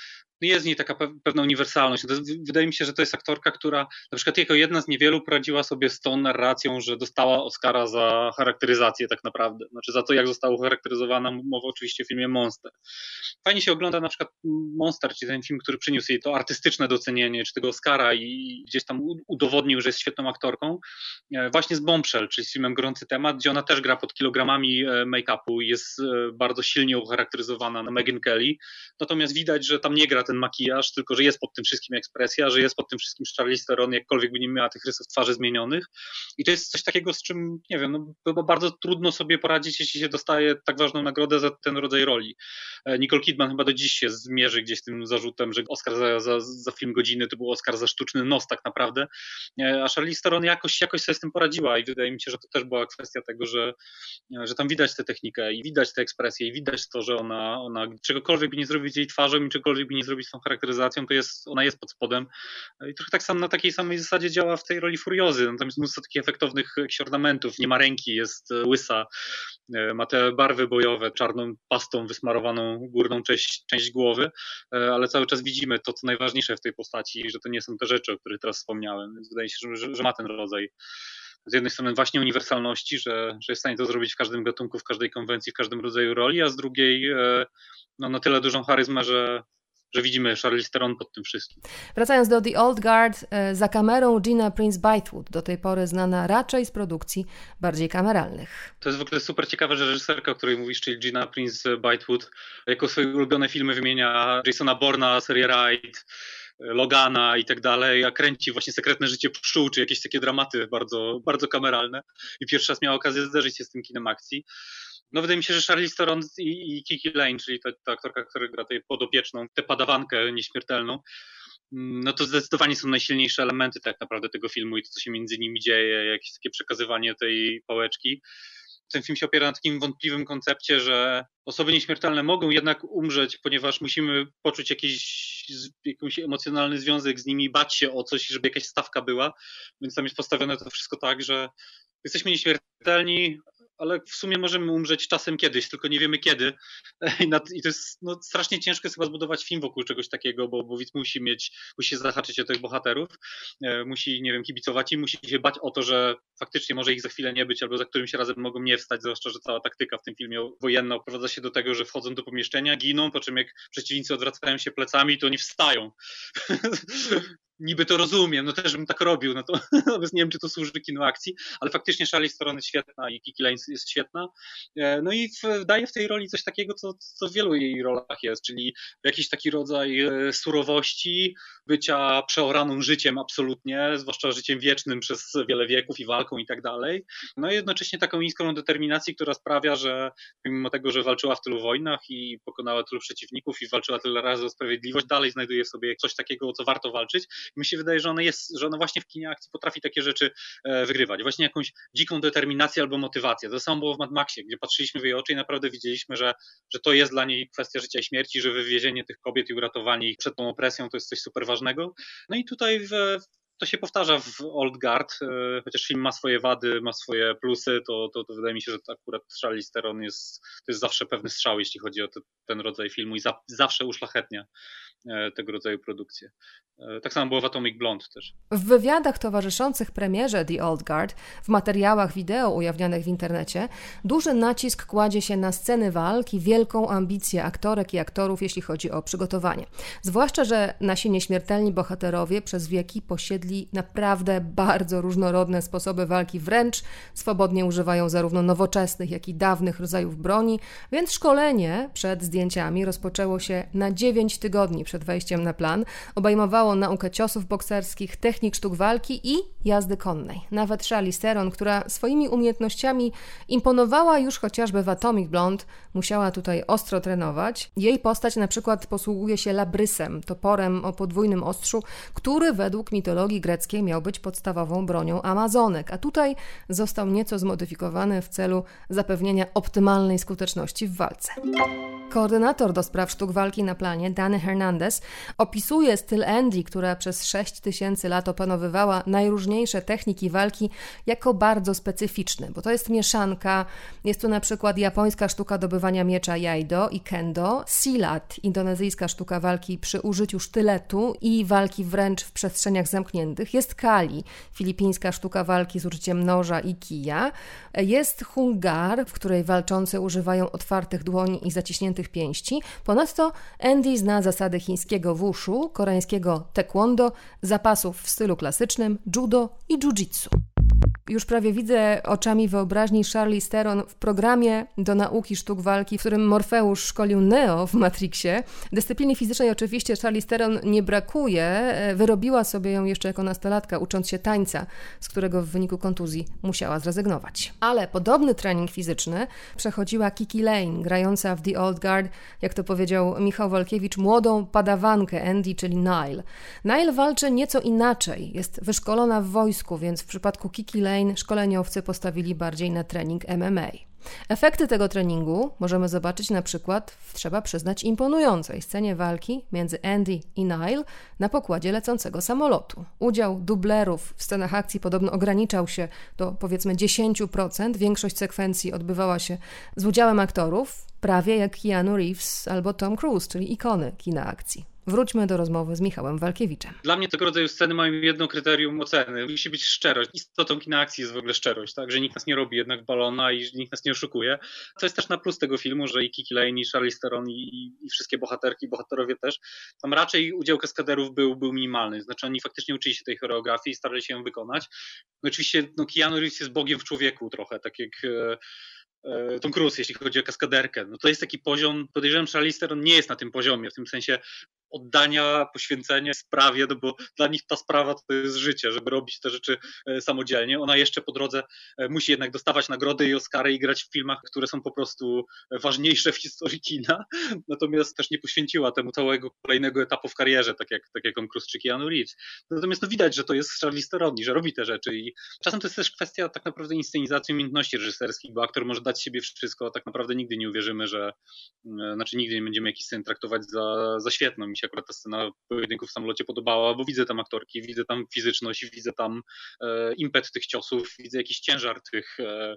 jest w niej taka pewna uniwersalność. Wydaje mi się, że to jest aktorka, która na przykład jako jedna z niewielu poradziła sobie z tą narracją, że dostała Oscara za charakteryzację tak naprawdę. Znaczy za to, jak została charakteryzowana, mowa oczywiście w filmie Monster. Fajnie się ogląda na przykład Monster, czyli ten film, który przyniósł jej to artystyczne docenienie, czy tego Oscara i gdzieś tam udowodnił, że jest świetną aktorką. E, właśnie z Bombshell, czyli z filmem Gorący Temat, gdzie ona też gra pod kilogramami e, make-upu i jest e, bardzo silnie ucharakteryzowana na Megan Kelly. Natomiast widać, że tam nie gra ten makijaż, tylko że jest pod tym wszystkim ekspresja, że jest pod tym wszystkim Charlize Theron, jakkolwiek by nie miała tych rysów twarzy zmienionych. I to jest coś takiego, z czym, nie wiem, no, chyba bardzo trudno sobie poradzić, jeśli się dostaje tak ważną nagrodę za ten rodzaj roli. Nicole Kidman chyba do dziś się zmierzy gdzieś tym zarzutem, że Oscar za, za, za film godziny to był Oscar za sztuczny nos tak naprawdę, a Charlize Theron jakoś, jakoś sobie z tym poradziła i wydaje mi się, że to też była kwestia tego, że, że tam widać tę technikę i widać tę ekspresję i widać to, że ona, ona czegokolwiek by nie zrobić z jej twarzą i czegokolwiek by nie zrobić z tą charakteryzacją, to jest, ona jest pod spodem. I trochę tak samo na takiej samej zasadzie działa w tej roli Furiozy, no, tam jest mnóstwo takich efektownych ornamentów, nie ma ręki, jest łysa, e, ma te barwy bojowe, czarną pastą wysmarowaną górną część, część głowy, e, ale cały czas widzimy to, co najważniejsze w tej postaci, że to nie są te rzeczy, o których teraz wspomniałem, więc wydaje się, że, że ma ten rodzaj z jednej strony właśnie uniwersalności, że, że jest w stanie to zrobić w każdym gatunku, w każdej konwencji, w każdym rodzaju roli, a z drugiej e, no, na tyle dużą charyzmę, że, że widzimy Charlize Theron pod tym wszystkim. Wracając do The Old Guard, e, za kamerą Gina Prince Bythewood, do tej pory znana raczej z produkcji bardziej kameralnych. To jest w ogóle super ciekawe, że reżyserka, o której mówisz, czyli Gina Prince Bythewood, jako swoje ulubione filmy wymienia Jasona Borna, serię Ride, Logana i tak dalej, a kręci właśnie Sekretne Życie Pszczół, czy jakieś takie dramaty bardzo, bardzo kameralne. I pierwszy raz miała okazję zderzyć się z tym kinem akcji. No wydaje mi się, że Charlize Theron i, i Kiki Lane, czyli ta, ta aktorka, która gra tej podopieczną, tę padawankę nieśmiertelną, mm, no to zdecydowanie są najsilniejsze elementy tak naprawdę tego filmu i to, co się między nimi dzieje, jakieś takie przekazywanie tej pałeczki ten film się opiera na takim wątpliwym koncepcie, że osoby nieśmiertelne mogą jednak umrzeć, ponieważ musimy poczuć jakiś, jakiś emocjonalny związek z nimi, bać się o coś, żeby jakaś stawka była. Więc tam jest postawione to wszystko tak, że jesteśmy nieśmiertelni, ale w sumie możemy umrzeć czasem kiedyś, tylko nie wiemy kiedy. *laughs* I to jest no, strasznie ciężko jest chyba zbudować film wokół czegoś takiego, bo, bo widz musi mieć, musi się zahaczyć o tych bohaterów, e, musi, nie wiem, kibicować i musi się bać o to, że faktycznie może ich za chwilę nie być, albo za którymś razem mogą nie wstać, zwłaszcza, że cała taktyka w tym filmie wojenna oprowadza się do tego, że wchodzą do pomieszczenia, giną, po czym jak przeciwnicy odwracają się plecami, to oni wstają. *laughs* niby to rozumiem, no też bym tak robił, no to *laughs* nie wiem, czy to służy kino akcji, ale faktycznie Charlize Theron jest świetna i Kiki Lane jest świetna. E, no i w, daje w tej roli coś takiego, co, co w wielu jej rolach jest, czyli jakiś taki rodzaj e, surowości, bycia przeoraną życiem absolutnie, zwłaszcza życiem wiecznym przez wiele wieków i walką i tak dalej. No i jednocześnie taką niską determinacji, która sprawia, że mimo tego, że walczyła w tylu wojnach i pokonała tylu przeciwników i walczyła tyle razy o sprawiedliwość, dalej znajduje sobie coś takiego, o co warto walczyć mi się wydaje, że ona jest, że ona właśnie w kinie akcji potrafi takie rzeczy e, wygrywać. Właśnie jakąś dziką determinację albo motywację. To samo było w Mad Maxie, gdzie patrzyliśmy w jej oczy i naprawdę widzieliśmy, że, że to jest dla niej kwestia życia i śmierci, że wywiezienie tych kobiet i uratowanie ich przed tą opresją to jest coś super ważnego. No i tutaj w, to się powtarza w Old Guard, e, chociaż film ma swoje wady, ma swoje plusy, to, to, to wydaje mi się, że akurat Charlize Theron jest, to jest zawsze pewny strzał, jeśli chodzi o te, ten rodzaj filmu i za, zawsze uszlachetnia e, tego rodzaju produkcje. E, tak samo było w Atomic Blonde też. W wywiadach towarzyszących premierze The Old Guard, w materiałach wideo ujawnianych w internecie, duży nacisk kładzie się na sceny walki, wielką ambicję aktorek i aktorów, jeśli chodzi o przygotowanie. Zwłaszcza, że nasi nieśmiertelni bohaterowie przez wieki posiedli naprawdę bardzo różnorodne sposoby walki, wręcz swobodnie używają zarówno nowoczesnych, jak i dawnych rodzajów broni, więc szkolenie przed zdjęciami rozpoczęło się na 9 tygodni przed wejściem na plan, obejmowało naukę ciosów bokserskich, technik sztuk walki i jazdy konnej. Nawet Charlize Theron, która swoimi umiejętnościami imponowała już chociażby w Atomic Blonde, musiała tutaj ostro trenować. Jej postać na przykład posługuje się labrysem, toporem o podwójnym ostrzu, który według mitologii greckiej miał być podstawową bronią Amazonek, a tutaj został nieco zmodyfikowany w celu zapewnienia optymalnej skuteczności w walce. Koordynator do spraw sztuk walki na planie, Dany Hernandez, opisuje styl Andy, która przez 6 tysięcy lat opanowywała najróżniejsze techniki walki, jako bardzo specyficzny, bo to jest mieszanka. Jest tu na przykład japońska sztuka dobywania miecza jaido i kendo, silat, indonezyjska sztuka walki przy użyciu sztyletu i walki wręcz w przestrzeniach zamkniętych. Jest kali, filipińska sztuka walki z użyciem noża i kija. Jest hungar, w której walczący używają otwartych dłoni i zaciśniętych pięści. Ponadto Andy zna zasady chińskiego wushu, koreańskiego taekwondo, zapasów w stylu klasycznym, judo i jiu-jitsu. Już prawie widzę oczami wyobraźni Charlie Steron w programie do nauki sztuk walki, w którym Morfeusz szkolił Neo w Matrixie. Dyscypliny fizycznej oczywiście Charlie Steron nie brakuje. E, wyrobiła sobie ją jeszcze jako nastolatka, ucząc się tańca, z którego w wyniku kontuzji musiała zrezygnować. Ale podobny trening fizyczny przechodziła Kiki Lane, grająca w The Old Guard, jak to powiedział Michał Walkiewicz, młodą padawankę Andy, czyli Nile. Nile walczy nieco inaczej. Jest wyszkolona w wojsku, więc w przypadku Kiki Lane szkoleniowcy postawili bardziej na trening MMA. Efekty tego treningu możemy zobaczyć na przykład w, trzeba przyznać, imponującej scenie walki między Andy i Nile na pokładzie lecącego samolotu. Udział dublerów w scenach akcji podobno ograniczał się do powiedzmy 10%. Większość sekwencji odbywała się z udziałem aktorów, prawie jak Keanu Reeves albo Tom Cruise, czyli ikony kina akcji. Wróćmy do rozmowy z Michałem Walkiewiczem. Dla mnie tego rodzaju sceny mają jedno kryterium oceny. Musi być szczerość. Istotą kina akcji jest w ogóle szczerość, tak? Że nikt nas nie robi jednak balona i nikt nas nie oszukuje. To jest też na plus tego filmu, że i Kiki Lane, i Charlie Theron, i, i wszystkie bohaterki, bohaterowie też, tam raczej udział kaskaderów był, był minimalny. Znaczy oni faktycznie uczyli się tej choreografii i starali się ją wykonać. No oczywiście no, Keanu Reeves jest bogiem w człowieku trochę, tak jak e, E, Tom Cruise, jeśli chodzi o kaskaderkę. No to jest taki poziom, podejrzewam, że Alistair nie jest na tym poziomie, w tym sensie oddania, poświęcenia sprawie, no bo dla nich ta sprawa to jest życie, żeby robić te rzeczy e, samodzielnie. Ona jeszcze po drodze e, musi jednak dostawać nagrody i Oscary i grać w filmach, które są po prostu ważniejsze w historii kina, *laughs* natomiast też nie poświęciła temu całego kolejnego etapu w karierze, tak jak, tak jak Tom Cruise czy Keanu Reeves. Natomiast no widać, że to jest Charlize Theron, że robi te rzeczy i czasem to jest też kwestia tak naprawdę inscenizacji umiejętności reżyserskich, bo aktor może dać siebie wszystko, tak naprawdę nigdy nie uwierzymy, że, e, znaczy nigdy nie będziemy jakiś scen traktować za, za świetną. Mi się akurat ta scena pojedynku w samolocie podobała, bo widzę tam aktorki, widzę tam fizyczność, widzę tam e, impet tych ciosów, widzę jakiś ciężar tych, e,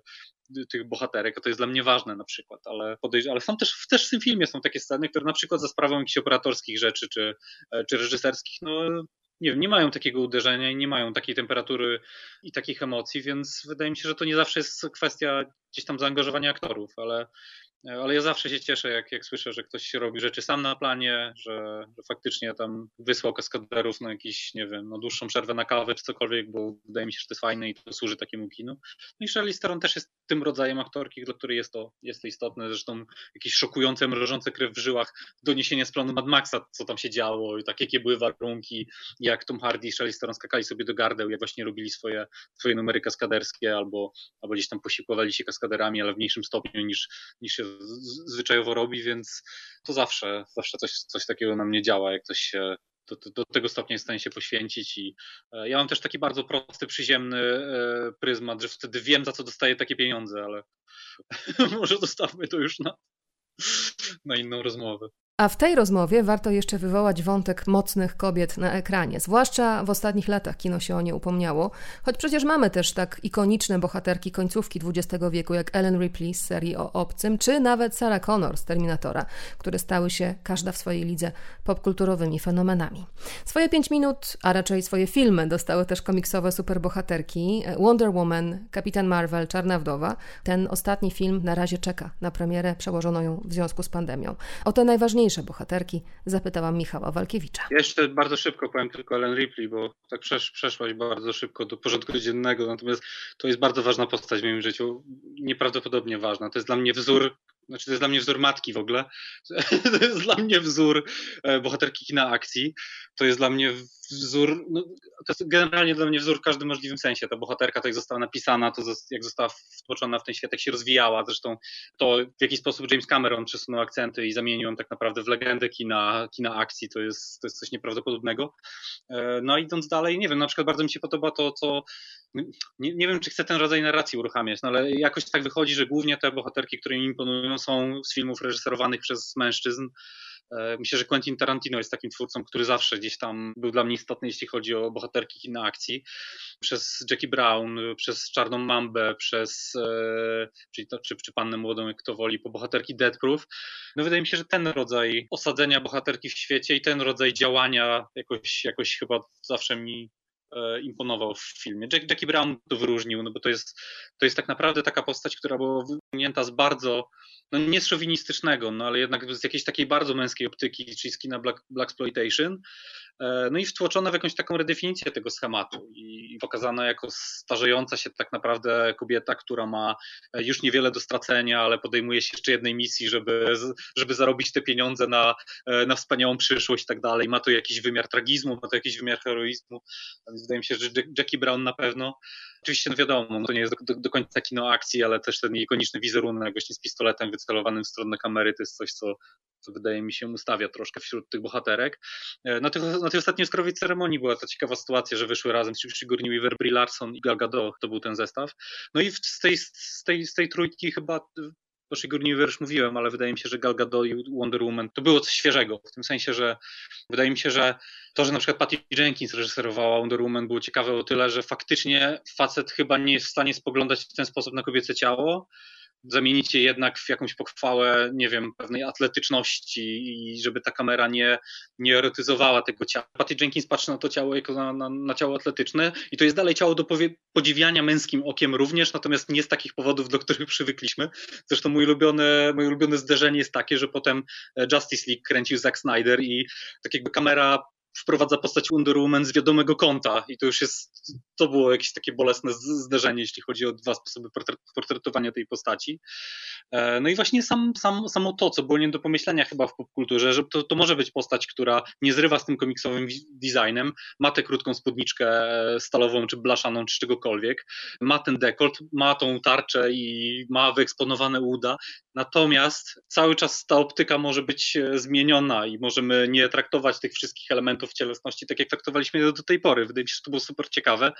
tych bohaterek, a to jest dla mnie ważne na przykład, ale podejrz- ale są też, też w tym filmie są takie sceny, które na przykład za sprawą jakichś operatorskich rzeczy czy, e, czy reżyserskich, no nie wiem, nie mają takiego uderzenia i nie mają takiej temperatury i takich emocji, więc wydaje mi się, że to nie zawsze jest kwestia gdzieś tam zaangażowania aktorów, ale ale ja zawsze się cieszę, jak, jak słyszę, że ktoś robi rzeczy sam na planie, że, że faktycznie tam wysłał kaskaderów na jakiś, nie wiem, na dłuższą przerwę na kawę czy cokolwiek, bo wydaje mi się, że to jest fajne i to służy takiemu kinu. No i Charlize Theron też jest tym rodzajem aktorki, dla której jest to, jest to istotne. Zresztą jakieś szokujące, mrożące krew w żyłach doniesienie z planu Mad Maxa, co tam się działo i tak, jakie były warunki, jak Tom Hardy i Charlize Theron skakali sobie do gardeł, jak właśnie robili swoje, swoje numery kaskaderskie albo, albo gdzieś tam posiłkowali się kaskaderami, ale w mniejszym stopniu niż, niż się zwyczajowo robi, więc to zawsze, zawsze coś, coś takiego na mnie działa, jak ktoś się do, do, do, tego stopnia jest w stanie się poświęcić i e, ja mam też taki bardzo prosty, przyziemny e, pryzmat, że wtedy wiem, za co dostaję takie pieniądze, ale *laughs* może zostawmy to już na, na inną rozmowę. A w tej rozmowie warto jeszcze wywołać wątek mocnych kobiet na ekranie. Zwłaszcza w ostatnich latach kino się o nie upomniało, choć przecież mamy też tak ikoniczne bohaterki końcówki XX wieku jak Ellen Ripley z serii o Obcym, czy nawet Sarah Connor z Terminatora, które stały się każda w swojej lidze popkulturowymi fenomenami. Swoje pięć minut, a raczej swoje filmy dostały też komiksowe superbohaterki Wonder Woman, Kapitan Marvel, Czarna Wdowa. Ten ostatni film na razie czeka na premierę, przełożono ją w związku z pandemią. O te najważniejsze najważniejsze bohaterki, zapytałam Michała Walkiewicza. Jeszcze bardzo szybko powiem tylko Ellen Ripley, bo tak przesz, przeszłaś bardzo szybko do porządku dziennego, natomiast to jest bardzo ważna postać w moim życiu, nieprawdopodobnie ważna. To jest dla mnie wzór znaczy to jest dla mnie wzór matki w ogóle, *laughs* to jest dla mnie wzór e, bohaterki kina akcji, to jest dla mnie wzór, no, to jest generalnie dla mnie wzór w każdym możliwym sensie. Ta bohaterka, to jak została napisana, to jak została wtłoczona w ten świat, jak się rozwijała, zresztą to w jaki sposób James Cameron przesunął akcenty i zamienił ją tak naprawdę w legendę kina, kina akcji, to jest, to jest coś nieprawdopodobnego. E, no idąc dalej, nie wiem, na przykład bardzo mi się podoba to, co nie, nie wiem, czy chcę ten rodzaj narracji uruchamiać, no ale jakoś tak wychodzi, że głównie te bohaterki, które mi imponują, są z filmów reżyserowanych przez mężczyzn. E, myślę, że Quentin Tarantino jest takim twórcą, który zawsze gdzieś tam był dla mnie istotny, jeśli chodzi o bohaterki kina akcji. Przez Jackie Brown, przez Czarną Mambę, przez e, czyli to, czy, czy Pannę Młodą, jak kto woli, po bohaterki Dead Proof. No wydaje mi się, że ten rodzaj osadzenia bohaterki w świecie i ten rodzaj działania jakoś, jakoś chyba zawsze mi imponował w filmie. Jack, Jackie Brown to wyróżnił, no bo to jest, to jest tak naprawdę taka postać, która była wyciągnięta z bardzo, no nie z szowinistycznego, no ale jednak z jakiejś takiej bardzo męskiej optyki, czyli z kina Black, Exploitation, E, no i wtłoczona w jakąś taką redefinicję tego schematu i pokazana jako starzejąca się tak naprawdę kobieta, która ma e, już niewiele do stracenia, ale podejmuje się jeszcze jednej misji, żeby, żeby zarobić te pieniądze na, e, na wspaniałą przyszłość i tak dalej. Ma to jakiś wymiar tragizmu, ma to jakiś wymiar heroizmu, więc wydaje mi się, że Jackie Brown na pewno. Oczywiście, no wiadomo, no to nie jest do, do, do końca kino akcji, ale też ten ikoniczny wizerunek właśnie z pistoletem wycelowanym w stronę kamery to jest coś, co, co wydaje mi się ustawia troszkę wśród tych bohaterek. Na tych na tej ostatniej ceremonii była ta ciekawa sytuacja, że wyszły razem Sigourney Weaver, Brie Larson i Gal Gadot, to był ten zestaw. No i z tej, z tej, z tej trójki chyba o Sigourney Weaver już mówiłem, ale wydaje mi się, że Gal Gadot i Wonder Woman to było coś świeżego, w tym sensie, że wydaje mi się, że to, że na przykład Patty Jenkins reżyserowała Wonder Woman było ciekawe o tyle, że faktycznie facet chyba nie jest w stanie spoglądać w ten sposób na kobiece ciało, zamienić je jednak w jakąś pochwałę, nie wiem, pewnej atletyczności i żeby ta kamera nie, nie erotyzowała tego ciała. Patty Jenkins patrzy na to ciało jako na, na, na ciało atletyczne i to jest dalej ciało do podziwiania męskim okiem również, natomiast nie z takich powodów, do których przywykliśmy. Zresztą mój ulubione, moje ulubione zderzenie jest takie, że potem Justice League kręcił Zack Snyder i tak jakby kamera wprowadza postać Wonder Woman z wiadomego kąta. I to już jest, to było jakieś takie bolesne zderzenie, jeśli chodzi o dwa sposoby portretowania tej postaci. E, no i właśnie sam, sam, samo to, co było nie do pomyślenia chyba w popkulturze, że to, to może być postać, która nie zrywa z tym komiksowym designem, ma tę krótką spódniczkę stalową, czy blaszaną, czy czegokolwiek, ma ten dekolt, ma tą tarczę i ma wyeksponowane uda, natomiast cały czas ta optyka może być zmieniona i możemy nie traktować tych wszystkich elementów w cielesności, tak jak traktowaliśmy do, do tej pory. Wydaje mi się, że to było super ciekawe.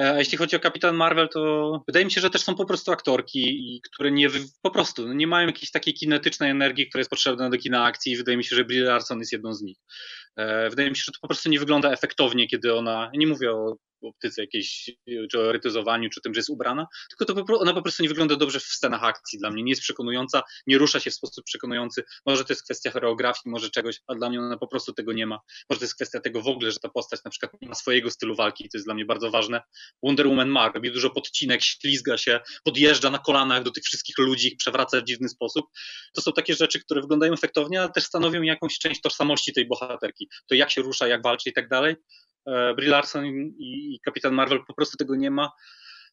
E, a jeśli chodzi o Kapitan Marvel, to wydaje mi się, że też są po prostu aktorki, które nie, po prostu no nie mają jakiejś takiej kinetycznej energii, która jest potrzebna do kina akcji i wydaje mi się, że Brie Larson jest jedną z nich. E, wydaje mi się, że to po prostu nie wygląda efektownie, kiedy ona, nie mówię o optyce jakiejś, czy o erotyzowaniu, czy tym, że jest ubrana, tylko to ona po prostu nie wygląda dobrze w scenach akcji dla mnie, nie jest przekonująca, nie rusza się w sposób przekonujący, może to jest kwestia choreografii, może czegoś, a dla mnie ona po prostu tego nie ma, może to jest kwestia tego w ogóle, że ta postać na przykład nie ma swojego stylu walki, to jest dla mnie bardzo ważne. Wonder Woman ma, robi dużo podcinek, ślizga się, podjeżdża na kolanach do tych wszystkich ludzi, ich przewraca w dziwny sposób. To są takie rzeczy, które wyglądają efektownie, ale też stanowią jakąś część tożsamości tej bohaterki. To jak się rusza, jak walczy i tak dalej. E, Brie Larson i, i Kapitan Marvel po prostu tego nie ma.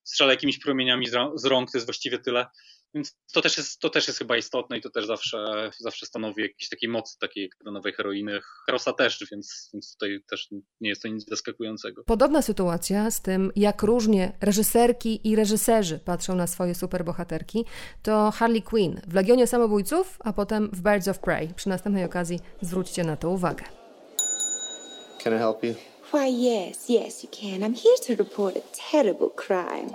Strzela jakimiś promieniami z rąk, to jest właściwie tyle. Więc to też jest, to też jest chyba istotne i to też zawsze, zawsze stanowi jakiś takiej mocy takiej nowej heroiny. Herosa też, więc, więc tutaj też nie jest to nic zaskakującego. Podobna sytuacja z tym, jak różnie reżyserki i reżyserzy patrzą na swoje superbohaterki, to Harley Quinn w Legionie Samobójców, a potem w Birds of Prey. Przy następnej okazji zwróćcie na to uwagę. Can I help you? Why, yes, yes, you can. I'm here to report a terrible crime.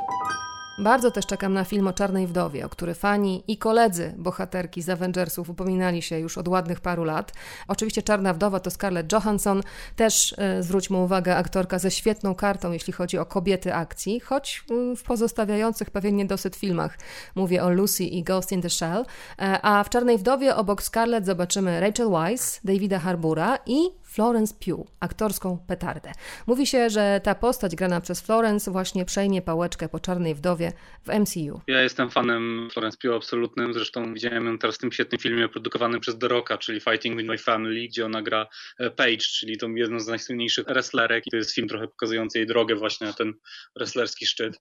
Bardzo też czekam na film o Czarnej Wdowie, o który fani i koledzy bohaterki z Avengersów upominali się już od ładnych paru lat. Oczywiście Czarna Wdowa to Scarlett Johansson, też e, zwróćmy uwagę, aktorka ze świetną kartą, jeśli chodzi o kobiety akcji, choć e, w pozostawiających pewien niedosyt filmach. Mówię o Lucy i Ghost in the Shell. E, a w Czarnej Wdowie obok Scarlett zobaczymy Rachel Weisz, Davida Harbura i Florence Pugh, aktorską petardę. Mówi się, że ta postać grana przez Florence właśnie przejmie pałeczkę po Czarnej Wdowie w MCU. Ja jestem fanem Florence Pugh absolutnym, zresztą widziałem ją teraz w tym świetnym filmie produkowanym przez The Rocka, czyli Fighting with My Family, gdzie ona gra e, Paige, czyli tą jedną z najsłynniejszych wrestlerek i to jest film trochę pokazujący jej drogę właśnie na ten wrestlerski szczyt.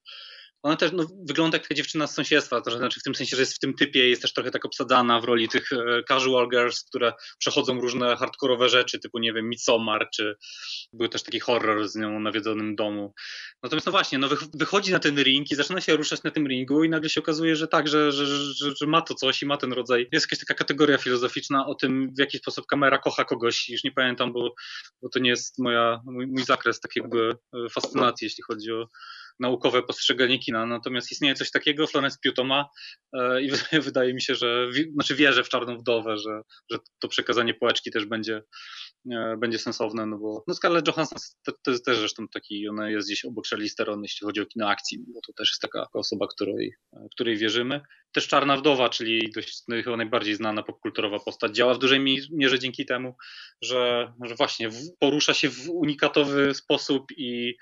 Ona też no, wygląda jak taka dziewczyna z sąsiedztwa, to znaczy w tym sensie, że jest w tym typie, jest też trochę tak obsadzana w roli tych e, casual girls, które przechodzą różne hardkorowe rzeczy, typu nie wiem, Midsommar, czy był też taki horror z nią nawiedzonym domu. Natomiast no właśnie, no wychodzi na ten ring i zaczyna się ruszać na tym ringu i nagle się okazuje, że tak, że, że, że, że ma to coś i ma ten rodzaj. Jest jakaś taka kategoria filozoficzna o tym, w jaki sposób kamera kocha kogoś, już nie pamiętam, bo, bo to nie jest moja, mój, mój zakres tak jakby e, fascynacji, jeśli chodzi o naukowe postrzeganie kina. Natomiast istnieje coś takiego, Florence Pugh to ma e, i *laughs* wydaje mi się, że znaczy wierzę w Czarną Wdowę, że, że to przekazanie pałeczki też będzie, e, będzie sensowne, no bo no Scarlett Johansson to, to jest też zresztą taki, ona jest gdzieś obok Charlize Theron, jeśli chodzi o kino akcji, bo to też jest taka osoba, której, której wierzymy. Też Czarna Wdowa, czyli dość no, chyba najbardziej znana popkulturowa postać, działa w dużej mierze dzięki temu, że, że właśnie porusza się w unikatowy sposób i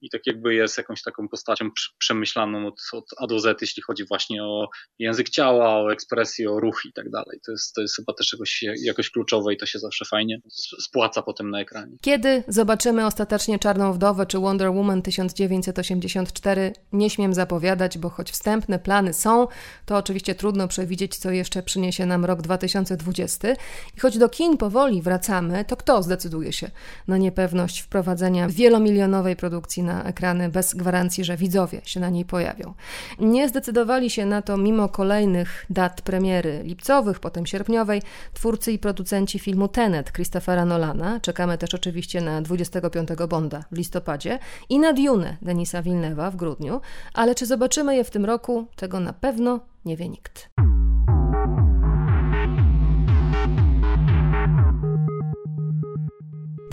i tak jakby jest jakąś taką postacią przemyślaną od, od A do Z, jeśli chodzi właśnie o język ciała, o ekspresję, o ruch i tak dalej. To jest, to jest chyba też jakoś, jakoś kluczowe i to się zawsze fajnie spłaca potem na ekranie. Kiedy zobaczymy ostatecznie Czarną Wdowę czy Wonder Woman 1984, nie śmiem zapowiadać, bo choć wstępne plany są, to oczywiście trudno przewidzieć, co jeszcze przyniesie nam rok 2020. I choć do kin powoli wracamy, to kto zdecyduje się na niepewność wprowadzenia wielomilionowej produkcji na na ekrany bez gwarancji, że widzowie się na niej pojawią. Nie zdecydowali się na to mimo kolejnych dat premiery lipcowych, potem sierpniowej, twórcy i producenci filmu Tenet Christophera Nolana. Czekamy też oczywiście na 25 Bonda w listopadzie i na Dune Denisa Villeneuve'a w grudniu, ale czy zobaczymy je w tym roku, tego na pewno nie wie nikt.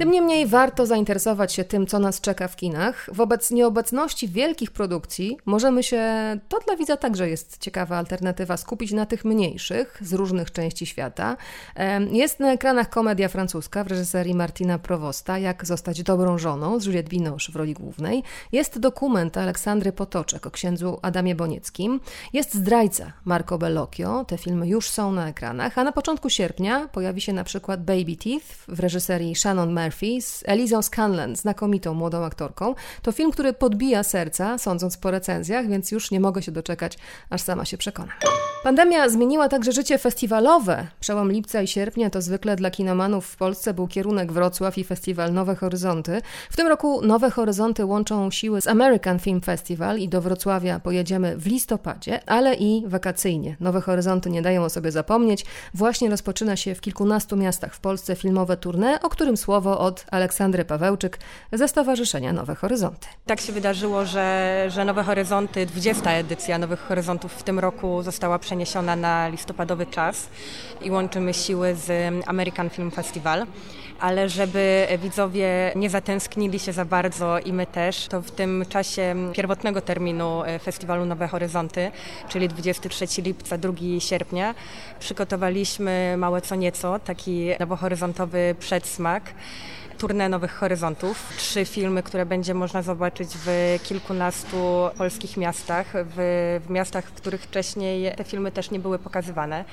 Tym niemniej warto zainteresować się tym, co nas czeka w kinach. Wobec nieobecności wielkich produkcji możemy się, to dla widza także jest ciekawa alternatywa, skupić na tych mniejszych z różnych części świata. Jest na ekranach komedia francuska w reżyserii Martina Provosta, Jak zostać dobrą żoną z Juliette Binoche w roli głównej. Jest dokument Aleksandry Potoczek o księdzu Adamie Bonieckim. Jest Zdrajca Marco Bellocchio. Te filmy już są na ekranach, a na początku sierpnia pojawi się na przykład Baby Teeth w reżyserii Shannon Murphy Murphy z Elizą Scanlan, znakomitą młodą aktorką. To film, który podbija serca, sądząc po recenzjach, więc już nie mogę się doczekać, aż sama się przekonam. Pandemia zmieniła także życie festiwalowe. Przełom lipca i sierpnia to zwykle dla kinomanów w Polsce był kierunek Wrocław i festiwal Nowe Horyzonty. W tym roku Nowe Horyzonty łączą siły z American Film Festival i do Wrocławia pojedziemy w listopadzie, ale i wakacyjnie. Nowe Horyzonty nie dają o sobie zapomnieć. Właśnie rozpoczyna się w kilkunastu miastach w Polsce filmowe tournée, o którym słowo od Aleksandry Pawełczyk ze Stowarzyszenia Nowe Horyzonty. Tak się wydarzyło, że, że Nowe Horyzonty, 20. edycja Nowych Horyzontów w tym roku została przeniesiona na listopadowy czas i łączymy siły z American Film Festival ale żeby widzowie nie zatęsknili się za bardzo i my też, to w tym czasie pierwotnego terminu e, festiwalu Nowe Horyzonty, czyli 23 lipca, 2 sierpnia, przygotowaliśmy małe co nieco, taki nowohoryzontowy przedsmak turnę Nowych Horyzontów. Trzy filmy, które będzie można zobaczyć w kilkunastu polskich miastach, w, w miastach, w których wcześniej te filmy też nie były pokazywane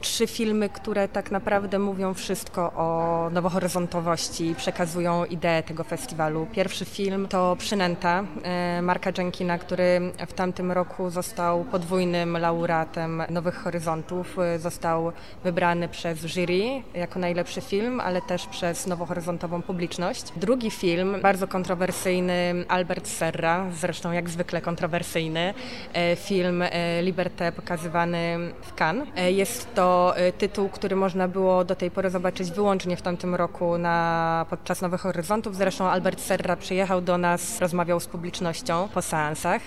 trzy filmy, które tak naprawdę mówią wszystko o nowohoryzontowości i przekazują ideę tego festiwalu. Pierwszy film to Przynęta e, Marka Jenkina, który w tamtym roku został podwójnym laureatem Nowych Horyzontów. E, został wybrany przez jury jako najlepszy film, ale też przez nowohoryzontową publiczność. Drugi film, bardzo kontrowersyjny, Albert Serra, zresztą jak zwykle kontrowersyjny, e, film Liberté pokazywany w Cannes. Jest to y, tytuł, który można było do tej pory zobaczyć wyłącznie w tamtym roku na, podczas Nowych Horyzontów. Zresztą Albert Serra przyjechał do nas, rozmawiał z publicznością po seansach.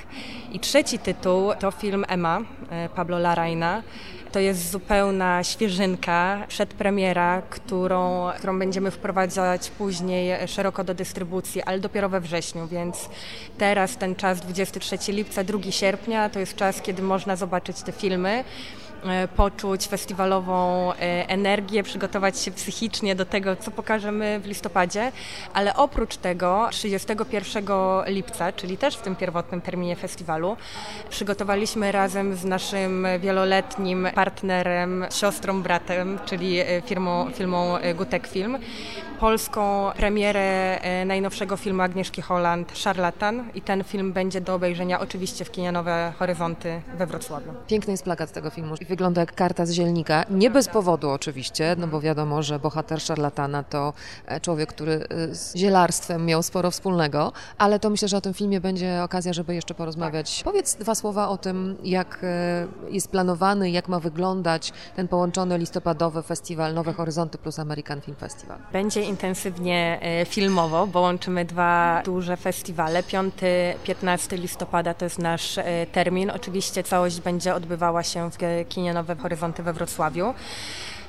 I trzeci tytuł to film Emma y, Pablo Larraina. To jest zupełna świeżynka, przedpremiera, którą, którą będziemy wprowadzać później szeroko do dystrybucji, ale dopiero we wrześniu, więc teraz ten czas 23 lipca, 2 sierpnia to jest czas, kiedy można zobaczyć te filmy. E, poczuć festiwalową energię, przygotować się psychicznie do tego, co pokażemy w listopadzie, ale oprócz tego 31 lipca, czyli też w tym pierwotnym terminie festiwalu, przygotowaliśmy razem z naszym wieloletnim partnerem, siostrą, bratem, czyli firmą, filmą Gutek Film, polską premierę e, najnowszego filmu Agnieszki Holland, Szarlatan. I ten film będzie do obejrzenia oczywiście w kinie Nowe Horyzonty we Wrocławiu. Piękny jest plakat tego filmu wygląda jak karta z zielnika. Nie bez powodu oczywiście, no bo wiadomo, że bohater Szarlatana to e, człowiek, który e, z zielarstwem miał sporo wspólnego, ale to myślę, że o tym filmie będzie okazja, żeby jeszcze porozmawiać. Powiedz dwa słowa o tym, jak jest planowany, jak ma wyglądać ten połączony listopadowy festiwal Nowe Horyzonty plus American Film Festival. Będzie intensywnie e, filmowo, bo łączymy dwa duże festiwale. 5-15 listopada to jest nasz e, termin. Oczywiście całość będzie odbywała się w kinie Nowe Horyzonty we Wrocławiu.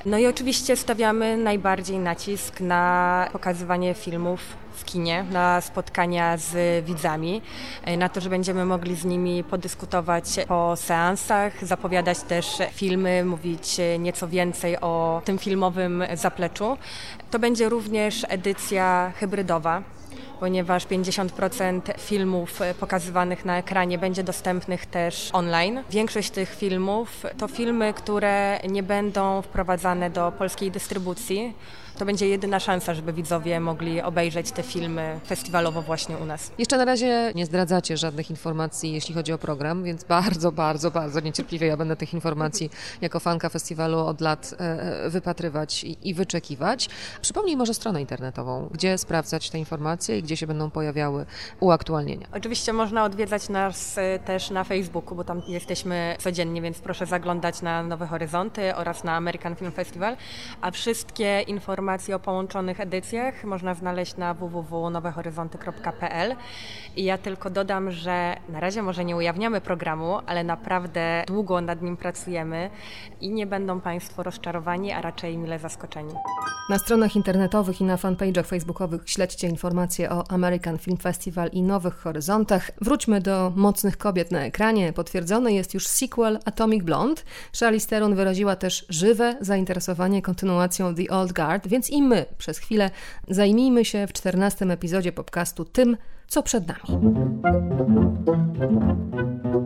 No i oczywiście stawiamy najbardziej nacisk na pokazywanie filmów w kinie, na spotkania z widzami, e, na to, że będziemy mogli z nimi podyskutować po seansach, zapowiadać też filmy, mówić nieco więcej o tym filmowym zapleczu. To będzie również edycja hybrydowa, ponieważ 50% filmów pokazywanych na ekranie będzie dostępnych też online. Większość tych filmów to filmy, które nie będą wprowadzane do polskiej dystrybucji to będzie jedyna szansa, żeby widzowie mogli obejrzeć te filmy festiwalowo właśnie u nas. Jeszcze na razie nie zdradzacie żadnych informacji, jeśli chodzi o program, więc bardzo, bardzo, bardzo niecierpliwie ja będę tych informacji jako fanka festiwalu od lat e, e, wypatrywać i, wyczekiwać. Przypomnij może stronę internetową, gdzie sprawdzać te informacje i gdzie się będą pojawiały uaktualnienia. Oczywiście można odwiedzać nas e, też na Facebooku, bo tam jesteśmy codziennie, więc proszę zaglądać na Nowe Horyzonty oraz na American Film Festival, a wszystkie informacje informacji o połączonych edycjach można znaleźć na www.nowehoryzonty.pl i ja tylko dodam, że na razie może nie ujawniamy programu, ale naprawdę długo nad nim pracujemy i nie będą Państwo rozczarowani, a raczej mile zaskoczeni. Na stronach internetowych i na fanpage'ach facebookowych śledźcie informacje o American Film Festival i Nowych Horyzontach. Wróćmy do mocnych kobiet na ekranie. Potwierdzony jest już sequel Atomic Blonde. Charlize Theron wyraziła też żywe zainteresowanie kontynuacją The Old Guard, więc więc i my przez chwilę zajmijmy się w czternastym epizodzie podcastu tym, co przed nami.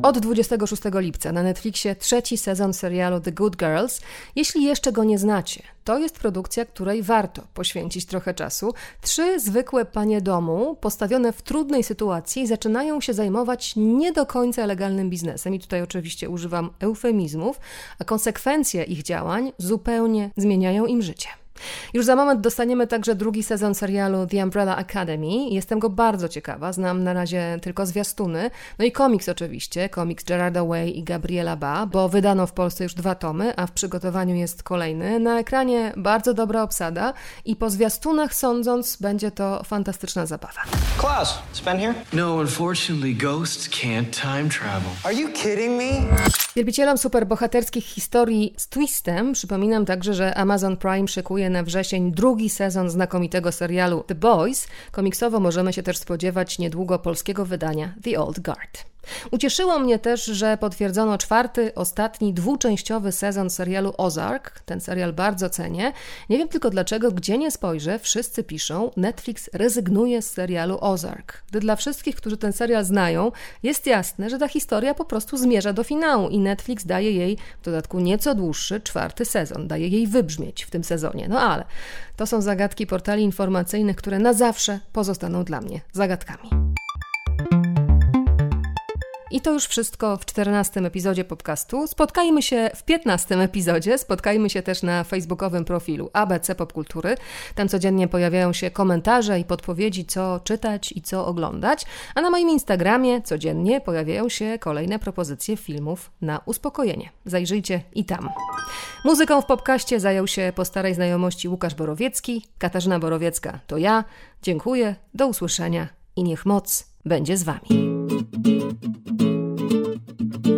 Od 26 lipca na Netflixie trzeci sezon serialu The Good Girls. Jeśli jeszcze go nie znacie, to jest produkcja, której warto poświęcić trochę czasu. Trzy zwykłe panie domu, postawione w trudnej sytuacji, zaczynają się zajmować nie do końca legalnym biznesem. I tutaj oczywiście używam eufemizmów, a konsekwencje ich działań zupełnie zmieniają im życie. Już za moment dostaniemy także drugi sezon serialu The Umbrella Academy. Jestem go bardzo ciekawa, znam na razie tylko zwiastuny. No i komiks oczywiście, komiks Gerarda Way i Gabriela Ba, bo wydano w Polsce już dwa tomy, a w przygotowaniu jest kolejny. Na ekranie bardzo dobra obsada i po zwiastunach sądząc będzie to fantastyczna zabawa. Klaus, spend here? No, unfortunately ghosts can't time travel. Are you kidding me? Wielbicielom superbohaterskich historii z twistem przypominam także, że Amazon Prime szykuje na wrzesień drugi sezon znakomitego serialu The Boys. Komiksowo możemy się też spodziewać niedługo polskiego wydania The Old Guard. Ucieszyło mnie też, że potwierdzono czwarty, ostatni, dwuczęściowy sezon serialu Ozark. Ten serial bardzo cenię. Nie wiem tylko dlaczego, gdzie nie spojrzę, wszyscy piszą, Netflix rezygnuje z serialu Ozark. Gdy dla wszystkich, którzy ten serial znają, jest jasne, że ta historia po prostu zmierza do finału i Netflix daje jej w dodatku nieco dłuższy, czwarty sezon. Daje jej wybrzmieć w tym sezonie. No ale to są zagadki portali informacyjnych, które na zawsze pozostaną dla mnie zagadkami. I to już wszystko w 14 epizodzie podcastu. Spotkajmy się w 15 epizodzie. Spotkajmy się też na facebookowym profilu ABC Popkultury. Tam codziennie pojawiają się komentarze i podpowiedzi, co czytać i co oglądać. A na moim Instagramie codziennie pojawiają się kolejne propozycje filmów na uspokojenie. Zajrzyjcie i tam. Muzyką w podcaście zajął się po starej znajomości Łukasz Borowiecki. Katarzyna Borowiecka to ja. Dziękuję, do usłyszenia i niech moc będzie z Wami. Thank you.